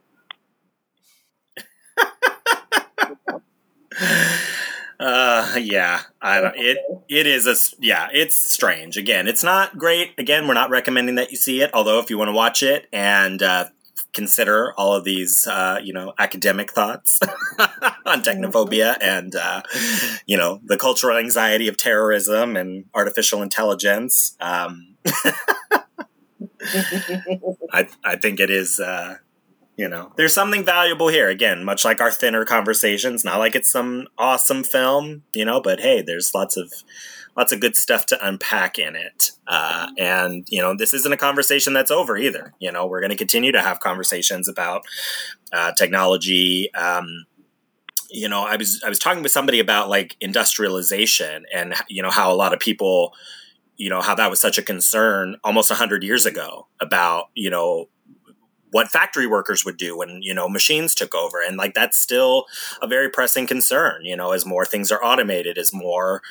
Uh, yeah, I don't. It it is a yeah. It's strange. Again, it's not great. Again, we're not recommending that you see it. Although, if you want to watch it and uh, consider all of these, uh, you know, academic thoughts on technophobia and uh, you know the cultural anxiety of terrorism and artificial intelligence, um, I I think it is. Uh, you know, there's something valuable here. Again, much like our thinner conversations, not like it's some awesome film, you know, but hey, there's lots of lots of good stuff to unpack in it. Uh, and you know, this isn't a conversation that's over either. You know, we're going to continue to have conversations about uh, technology. Um, you know, I was I was talking with somebody about like industrialization and you know how a lot of people, you know, how that was such a concern almost hundred years ago about you know what factory workers would do when you know machines took over. And like that's still a very pressing concern you know as more things are automated as more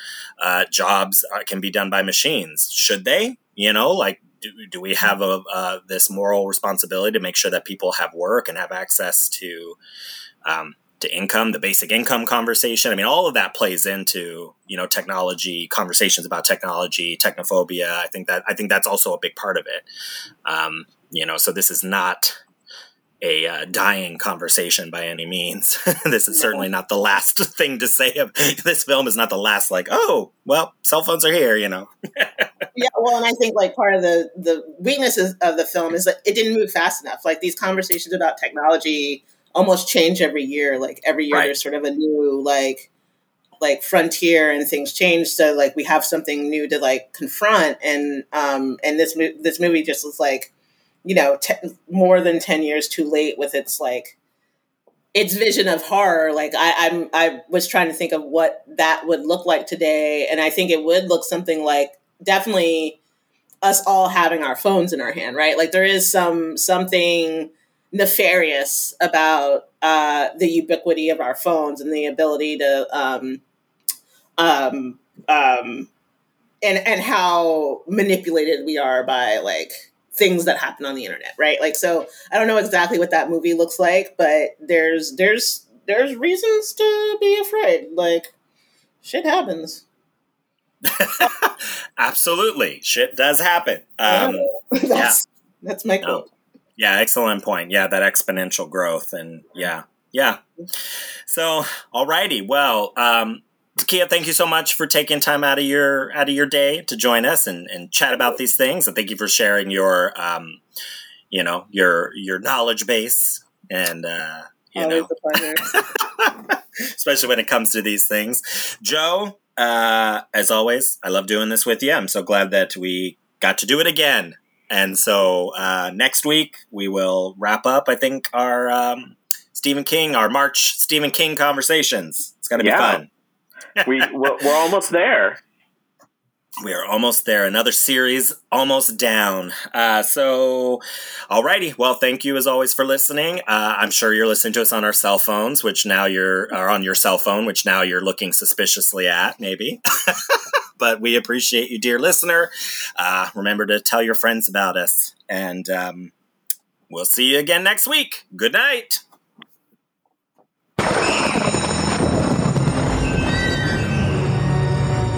uh, jobs uh, can be done by machines. Should they? You know like do, do we have a uh, this moral responsibility to make sure that people have work and have access to um, to income the basic income conversation? I mean all of that plays into you know technology conversations about technology technophobia. I think that i think that's also a big part of it. Um, you know so this is not a uh, dying conversation by any means. this is certainly not the last thing to say. Of, this film is not the last. Like, oh, well, cell phones are here. You know. yeah, well, and I think like part of the the weaknesses of the film is that it didn't move fast enough. Like these conversations about technology almost change every year. Like every year, Right. there's sort of a new like like frontier and things change. So like we have something new to like confront. And um and this mo- this movie just was like you know te- more than ten years too late with its like its vision of horror. Like I, I'm I was trying to think of what that would look like today, and I think it would look something like definitely us all having our phones in our hand, right? Like there is some something nefarious about uh, the ubiquity of our phones and the ability to um, um, um, and and how manipulated we are by like things that happen on the internet, right? Like so I don't know exactly what that movie looks like, but there's there's there's reasons to be afraid. Like shit happens. Absolutely, shit does happen. Um, that's that's my quote. Yeah, excellent point. Yeah, that exponential growth, and yeah, yeah. So, alrighty. Well, um, Kia, thank you so much for taking time out of your out of your day to join us and, and chat about these things, and thank you for sharing your, um, you know, your your knowledge base, and uh, you Always know, a pleasure. especially when it comes to these things. Joe, uh, as always, I love doing this with you. I'm so glad that we got to do it again. And so uh, next week we will wrap up. I think our um, Stephen King, our March Stephen King conversations. It's going to be Yeah. fun. We we're, we're almost there. We are almost there. Another series almost down. Uh, so, alrighty. Well, thank you as always for listening. Uh, I'm sure you're listening to us on our cell phones, which now you're, or on your cell phone, which now you're looking suspiciously at, maybe. but we appreciate you, dear listener. Uh, remember to tell your friends about us. And um, we'll see you again next week. Good night.